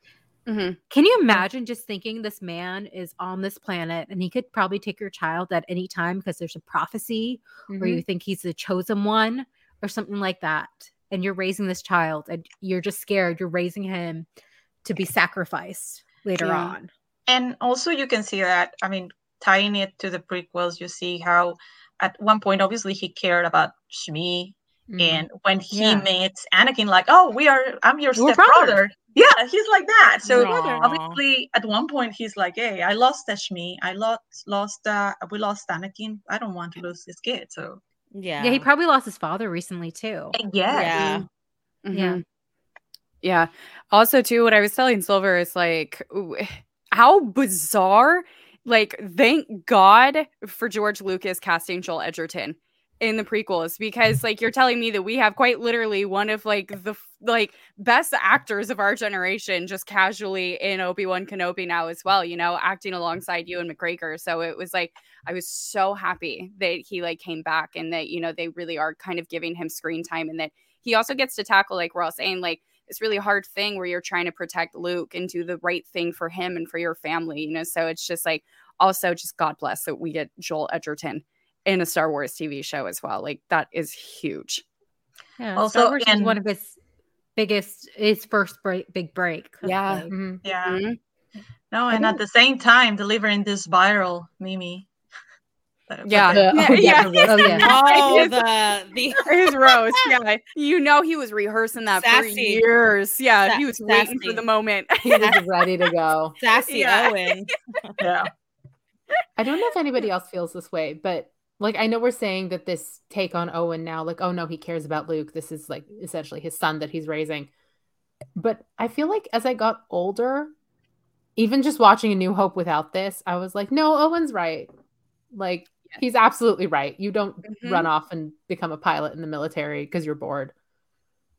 Mhm. can you imagine just thinking this man is on this planet and he could probably take your child at any time because there's a prophecy or Mhm. you think he's the chosen one or something like that? And you're raising this child and you're just scared you're raising him to be sacrificed later Yeah. on. and also you can see that i mean tying it to the prequels you see how at one point obviously he cared about shmi Mhm. and when he Yeah. meets anakin like oh we are i'm your stepbrother. Yeah he's like that so Aw. obviously at one point he's like hey i lost shmi i lost lost uh we lost anakin i don't want to lose this kid so Yeah. Yeah, he probably lost his father recently too. yeah Yeah. Yeah. Mhm. Yeah. Also, too, what I was telling Silver is like, how bizarre. Like, thank God for George Lucas casting Joel Edgerton in the prequels mm-hmm. because, like, you're telling me that we have quite literally one of like the like best actors of our generation just casually in Obi Wan Kenobi now as well. You know, acting alongside Ewan McGregor. So it was like I was so happy that he like came back and that you know they really are kind of giving him screen time and that he also gets to tackle like we're all saying like this really hard thing where you're trying to protect Luke and do the right thing for him and for your family, you know. So it's just like also just God bless that we get Joel Edgerton in a Star Wars TV show as well. Like that is huge. Yeah, Also, Star Wars was and- one of his biggest, his first break, big break. Yeah. Like, Mhm. yeah Mhm. no and at the same time delivering this viral mimi Yeah. The- Yeah, *laughs* oh, yeah. *laughs* the- oh, yeah. Oh, the the *laughs* His roast, yeah. You know he was rehearsing that for years. Yeah, Sa- he was waiting for the moment. He was ready to go. sassy Yeah. Owen. yeah I don't know if anybody else feels this way, but like I know we're saying that this take on Owen now, like, oh no, he cares about Luke. This is like essentially his son that he's raising. But I feel like as I got older, even just watching A New Hope without this, I was like, no, Owen's right. Like he's absolutely right. You don't Mhm. run off and become a pilot in the military because you're bored.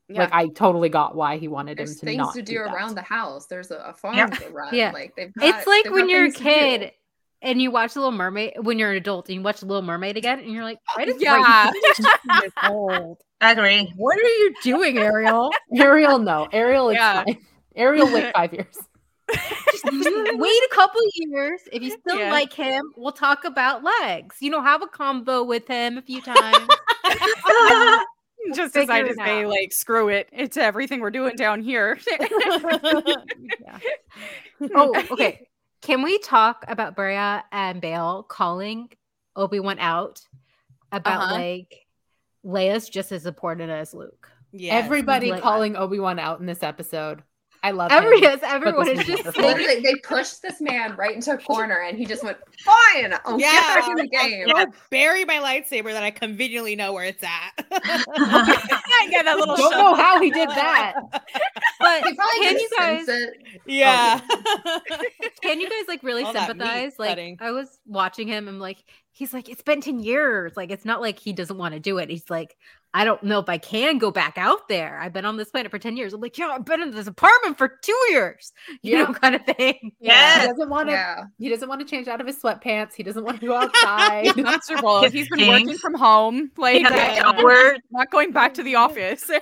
Yeah. Like I totally got why he wanted There's him to things not to do, that. around the house. There's a, a farm Yeah. to run. Yeah. Like they've got, It's like they've when got you're a things to do. kid and you watch The Little Mermaid when you're an adult and you watch the Little Mermaid again and you're like, why does Yeah. *laughs* old? I agree What are you doing, Ariel? Ariel, no. Ariel is Yeah. fine. Ariel wait *laughs* five years. *laughs* Just wait a couple years. If you still Yeah. like him, we'll talk about legs. You know, have a combo with him a few times. Just as I to say, like, screw it. It's everything we're doing down here. Yeah. Oh, okay. Can we talk about Breha and Bail calling Obi Wan out about Uh-huh. like Leia's just as important as Luke? Yeah. Everybody Like- calling Obi Wan out in this episode. I love Every him. everyone is just Literally, they pushed this man right into a corner, and he just went, "Fine, I'll get back in the game." I'll bury my lightsaber that I conveniently know where it's at. *laughs* *laughs* yeah, that little Don't shove. know how he did that. *laughs* but He probably can just you guys sense it. yeah. Oh. can you guys like really All sympathize? Like cutting. I was watching him I'm like he's like, it's been 10 years. Like it's not like he doesn't want to do it. He's like, I don't know if I can go back out there. I've been on this planet for 10 years. I'm like, yeah, I've been in this apartment for two years, you Yeah. know, kind of thing. *laughs* Yeah. He doesn't want to. Yeah, He doesn't want to change out of his sweatpants. He doesn't want to go outside. *laughs* comfortable. His He's been working from home, like Yeah, Yeah. outward. not going back to the office. *laughs*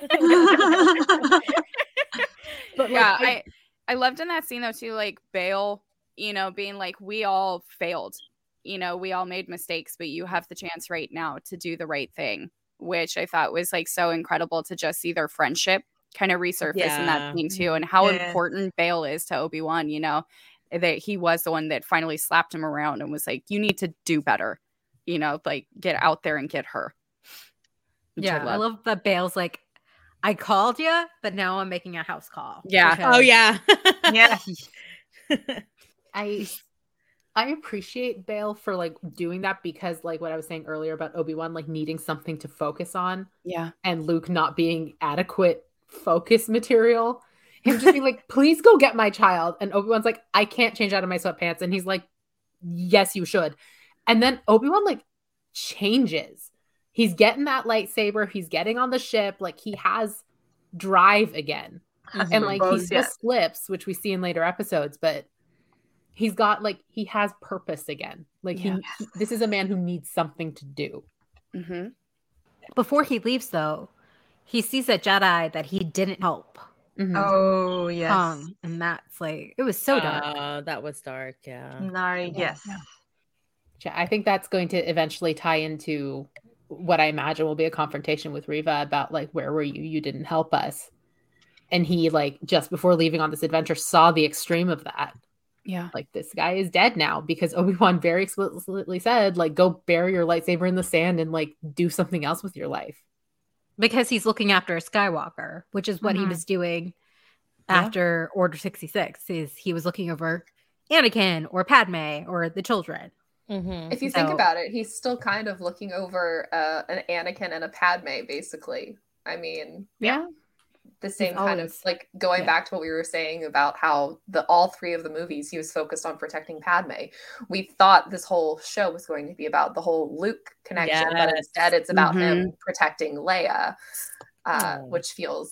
but yeah, like, I I loved in that scene though too, like Bail, you know, being like, we all failed, you know, we all made mistakes, but you have the chance right now to do the right thing, which I thought was like so incredible to just see their friendship kind of resurface in that scene too, and how Yeah. important Bail is to Obi Wan, you know, that he was the one that finally slapped him around and was like, you need to do better, you know, like get out there and get her. Which Yeah. I loved. love that Bail's like, I called you, but now I'm making a house call. Yeah. Oh, because- oh yeah. Yeah. *laughs* *laughs* I I appreciate Bail for like doing that because like what I was saying earlier about Obi-Wan like needing something to focus on yeah. and Luke not being adequate focus material. Him just being like, please go get my child. And Obi-Wan's like, I can't change out of my sweatpants. And he's like, Yes, you should. And then Obi-Wan like changes. He's getting that lightsaber, he's getting on the ship, like he has drive again. and like he Both, still yeah. slips, which we see in later episodes, but he's got like he has purpose again. Like he, Yeah. he- this is a man who needs something to do. hmm Before he leaves, though, he sees a Jedi that he didn't help. Mhm. Oh yes. Um, and that's like it was so dark. Uh, that was dark. Yeah. Nari, yes. Yeah, I think that's going to eventually tie into what I imagine will be a confrontation with Reva about like where were you? You didn't help us. And he like just before leaving on this adventure saw the extreme of that. Yeah. Like this guy is dead now because *laughs* Obi-Wan very explicitly said like go bury your lightsaber in the sand and like do something else with your life. because he's looking after a Skywalker, which is what he Mhm. was doing Yeah. after Order 66 is he was looking over Anakin or Padme or the children. Mm-hmm. if you think about it, he's still kind of looking over uh, an Anakin and a Padme, basically. I mean, Yeah. The same kind of like going yeah. back to what we were saying about how the all three of the movies he was focused on protecting Padme. We thought this whole show was going to be about the whole Luke connection, but instead it's about him protecting Leia, uh, Oh. which feels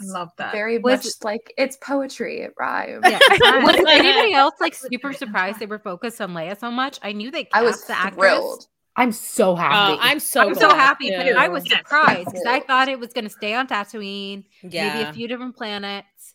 very Was- much like it's poetry. It rhymes. Yeah. *laughs* was anybody else like *laughs* super surprised they were focused on Leia so much? I knew they I was the thrilled. I'm so happy. Uh, I'm so I'm so glad, happy, but. I was Yes. surprised because I thought it was going to stay on Tatooine, maybe a few different planets,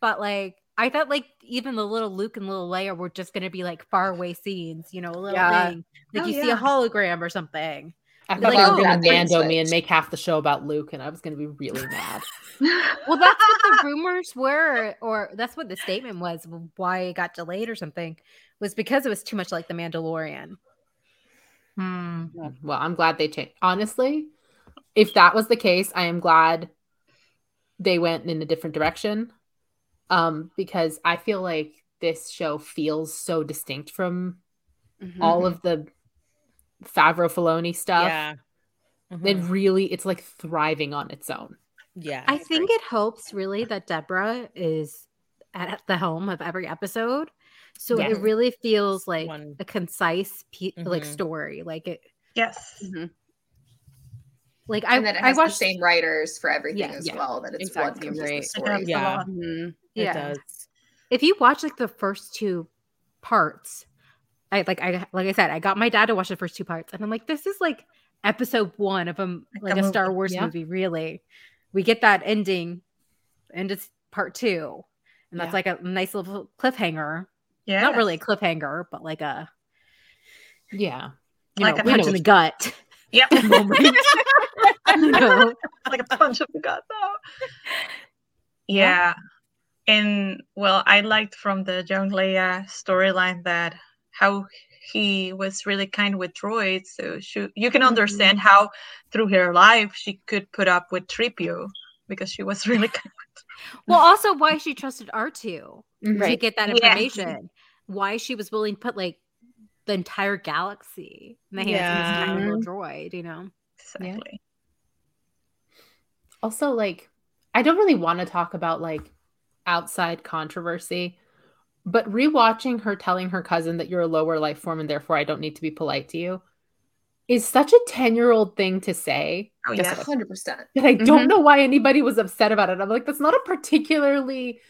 but like I thought like even the little Luke and little Leia were just going to be like far away scenes, you know, a little Yeah. thing like Oh, you see a hologram or something. I thought like, they were oh, going to Mando me and make half the show about Luke, and I was going to be really mad. *laughs* *laughs* Well, that's what the rumors were, or that's what the statement was. Why it got delayed or something was because it was too much like the Mandalorian. Hmm. Well, I'm glad they changed. Honestly, if that was the case, I am glad they went in a different direction. Um, because I feel like this show feels so distinct from Mhm. all of the Favreau Filoni stuff. Yeah. It Mhm. really, it's like thriving on its own. Yeah. I think it helps really that Deborah is at the helm of every episode, so Yeah. it really feels like One- a concise pe- like Mhm. story. Like it, Yes. like I and then it I has watched the same writers for everything Yeah, as yeah. well. That it's Exactly one cohesive right. Story. helps Yeah. lot. Mhm. It yeah. does. if you watch like the first two parts, I like I like I said, I got my dad to watch the first two parts, and I'm like, this is like episode one of a Like like a a Star Wars yeah. movie. Really, we get that ending, and it's part two, and that's Yeah. like a nice little cliffhanger. Yeah. Not really a cliffhanger, but like a Yeah. you Like know a punch punch. in the gut Yep. *laughs* moment. *laughs* you know? like a punch in the gut though. Yeah. And well, I liked from the young Leia storyline that how he was really kind with droids. So she, you can understand mm-hmm. how through her life she could put up with Threepio because she was really kind. Well, also why she trusted R2 to Right. get that Yes. information. Why she was willing to put like the entire galaxy in the hands of this tiny little droid, you know? Exactly. also like i don't really want to talk about like outside controversy but rewatching her telling her cousin that you're a lower life form and therefore i don't need to be polite to you is such a 10 year old thing to say Oh Yes, yes. 100%. that i don't mm-hmm. know why anybody was upset about it i'm like that's not a particularly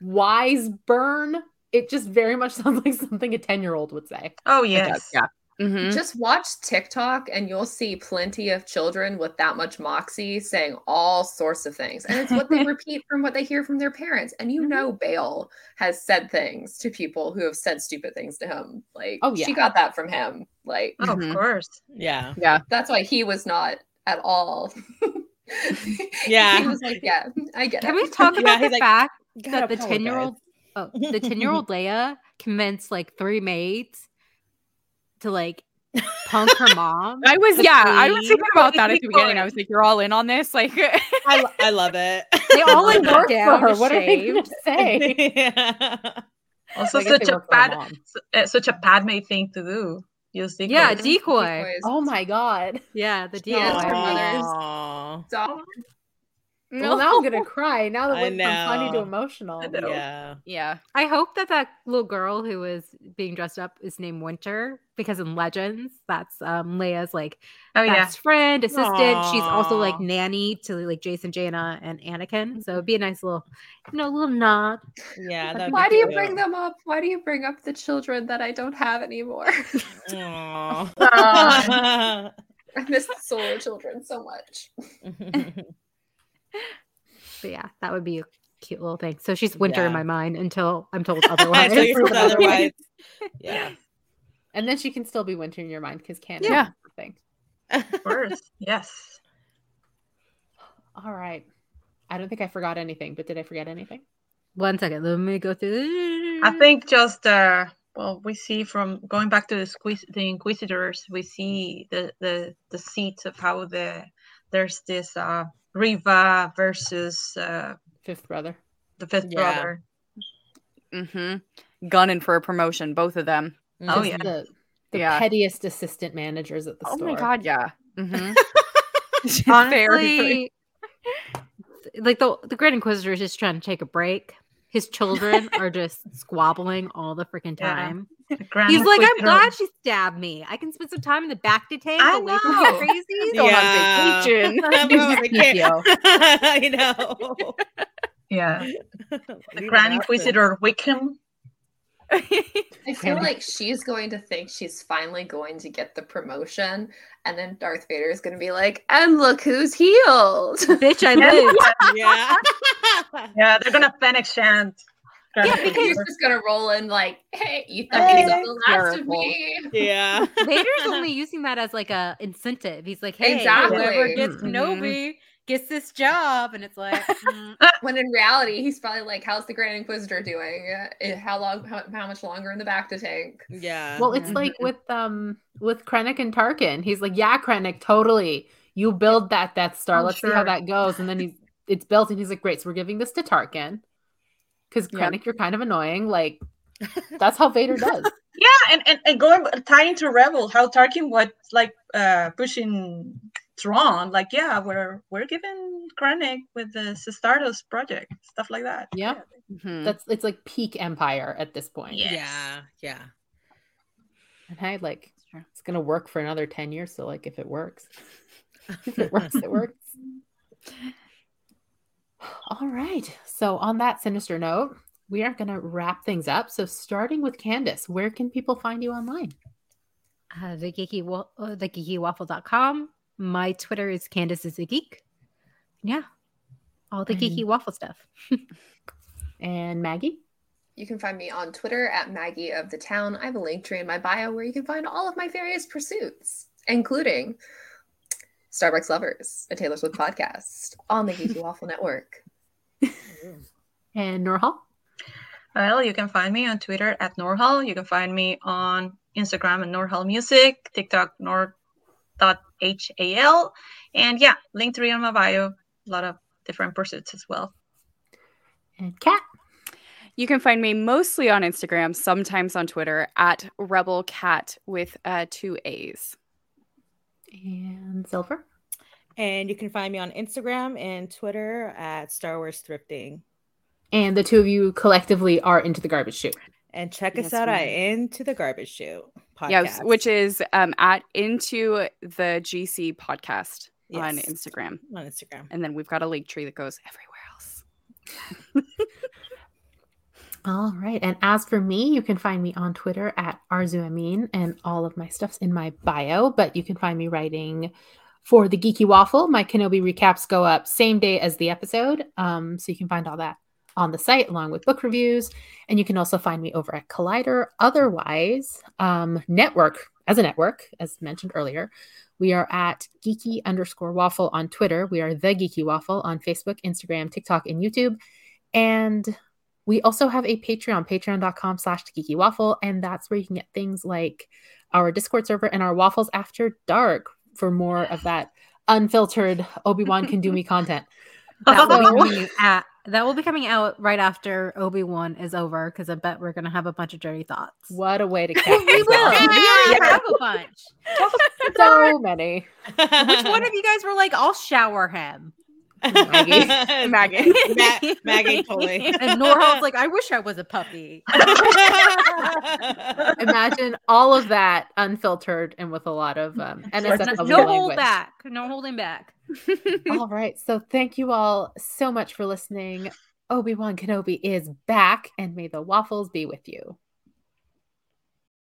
wise burn it just very much *laughs* sounds like something a 10 year old would say Oh It yes. does, yeah. Mhm. Just watch TikTok and you'll see plenty of children with that much moxie saying all sorts of things. And it's what they *laughs* repeat from what they hear from their parents. And you know, Bail has said things to people who have said stupid things to him. Like, Oh, yeah. she got that from him. Like, Oh, Mhm. Of course. Yeah. Yeah. That's why he was not at all. *laughs* Yeah. he was like, yeah, I get Can it. we talk Yeah, about the like, fact that the 10 year old oh, *laughs* the 10 year old Leia convinced like three maids to like punk her mom? I was, to yeah, I was thinking about that at the beginning. I was like, you're all in on this. Like, *laughs* I, I love it. They all like *laughs* Work work for her what are they gonna say yeah. Also, such they a work for her bad, uh, such a Padme thing to do. Use decoys. Yeah, decoy. Decoys. oh my god Yeah, the She is her decoy. mother's Aw. dog. well now i'm gonna *laughs* cry now that I went from funny to emotional Yeah. yeah. I hope that that little girl who was being dressed up is named Winter because in Legends, that's um Leia's like Oh yeah. best friend, assistant. She's also like nanny to like Jacen, Jaina, and Anakin. So it'd be a nice little, you know, little nod. Yeah. that'd Why do you cute. bring them up? Why do you bring up the children that I don't have anymore? *laughs* Aw. *laughs* I miss the solo children so much. But yeah, that would be a cute little thing. So she's Winter in my mind until I'm told *laughs* otherwise. Until you're told *laughs* Otherwise. otherwise. Yeah. *laughs* and then she can still be winter in your mind because canon Yeah. is a thing Of course. Yes. all right i don't think i forgot anything but did i forget anything One second, let me go through. I think just uh well we see from going back to the squeeze the inquisitors we see the the the seats of how the there's this uh Reva versus uh fifth brother the fifth Yeah. brother. Mm-hmm. Gunning for a promotion, both of them. Oh, yeah. the, the Yeah. pettiest assistant managers at the Oh store my god, yeah. Mm-hmm. *laughs* honestly, *laughs* like the the Grand Inquisitor is just trying to take a break. His children are just *laughs* squabbling all the freaking time. The Grand He's like, I'm Inquisitor. glad she stabbed me. I can spend some time in the bacta tank I away from know. the crazies. Oh going on Yeah. I'm on vacation. *laughs* *laughs* I know. Yeah. The Leave Grand an absence. Inquisitor Wickham. I feel like she's going to think she's finally going to get the promotion, and then Darth Vader is going to be like, "And look who's healed." Bitch, I live. Yeah. *laughs* Yeah, they're gonna Fennec Shand. Yeah, because He's just going to roll in like, "Hey, you thought Hey. you saw the last of Terrible. me." yeah. *laughs* Vader's only using that as like a incentive. He's like, hey, Exactly. whoever gets Mhm. Kenobi gets this job, and it's like, *laughs* mm, When in reality, he's probably like, "How's the Grand Inquisitor doing? Uh, How long? How, how much longer in the bacta tank?" Yeah. well it's like with um with krennic and tarkin he's like yeah krennic totally you build that death star Oh, let's see how that goes and then he's it's built and he's like great so we're giving this to tarkin because Yeah. krennic you're kind of annoying like *laughs* that's how vader does Yeah, and, and, and going tying to Rebel, how Tarkin was like uh pushing Thrawn, like yeah, we're we're giving Krennic with the Stardust project, stuff like that. Yeah. Mhm. that's it's like peak empire at this point Yeah. yeah. Yeah. and i like it's gonna work for another 10 years so like if it works *laughs* if it works it works *laughs* all right so on that sinister note we are gonna wrap things up so starting with candace where can people find you online uh, the geeky wa- uh, the geekywaffle.com. My Twitter is Candace is a geek. Yeah, all the geeky waffle stuff. *laughs* and maggie You can find me on Twitter at Maggie of the Town. I have a link tree in my bio where you can find all of my various pursuits, including Starbucks Lovers, a Taylor Swift podcast on the Geeky Waffle Network. *laughs* And Norhal? Well, you can find me on Twitter at Norhal. You can find me on Instagram at Norhal Music, TikTok Nor.hal. And yeah, link three on my bio. A lot of different pursuits as well. And Kat? You can find me mostly on Instagram, sometimes on Twitter at Rebel Cat with uh, two A's. And Silver? And you can find me on Instagram and Twitter at Star Wars Thrifting. And the two of you collectively are into the garbage chute. And check us out at. Into the Garbage Chute podcast. Yes, which is um, at into the GC podcast on Instagram. on Instagram. And then we've got a link tree that goes everywhere else. *laughs* All right. And as for me, you can find me on Twitter at Arezou Amin, and all of my stuff's in my bio. But you can find me writing for the Geeky Waffle. My Kenobi recaps go up same day as the episode. Um, so you can find all that on the site along with book reviews. And you can also find me over at Collider. Otherwise, um, network as a network, as mentioned earlier, we are at geeky underscore waffle on Twitter. We are the Geeky Waffle on Facebook, Instagram, TikTok, and YouTube. And we also have a Patreon, patreon.com slash geeky waffle. And that's where you can get things like our Discord server and our waffles after dark for more of that unfiltered Obi-Wan can do me *laughs* content. That will, be out, that will be coming out right after Obi Wan is over because I bet we're gonna have a bunch of dirty thoughts. What a way to *laughs* catch we will. We already have a bunch. *laughs* so many. Which one of you guys were like, "I'll shower him"? Maggie. *laughs* Maggie. *laughs* Ma- Maggie totally. *laughs* And Norhal's like, "I wish I was a puppy." Imagine all of that unfiltered and with a lot of um, NSFW no hold language. back. No holding back. All right. So thank you all so much for listening. Obi Wan Kenobi is back, and may the waffles be with you.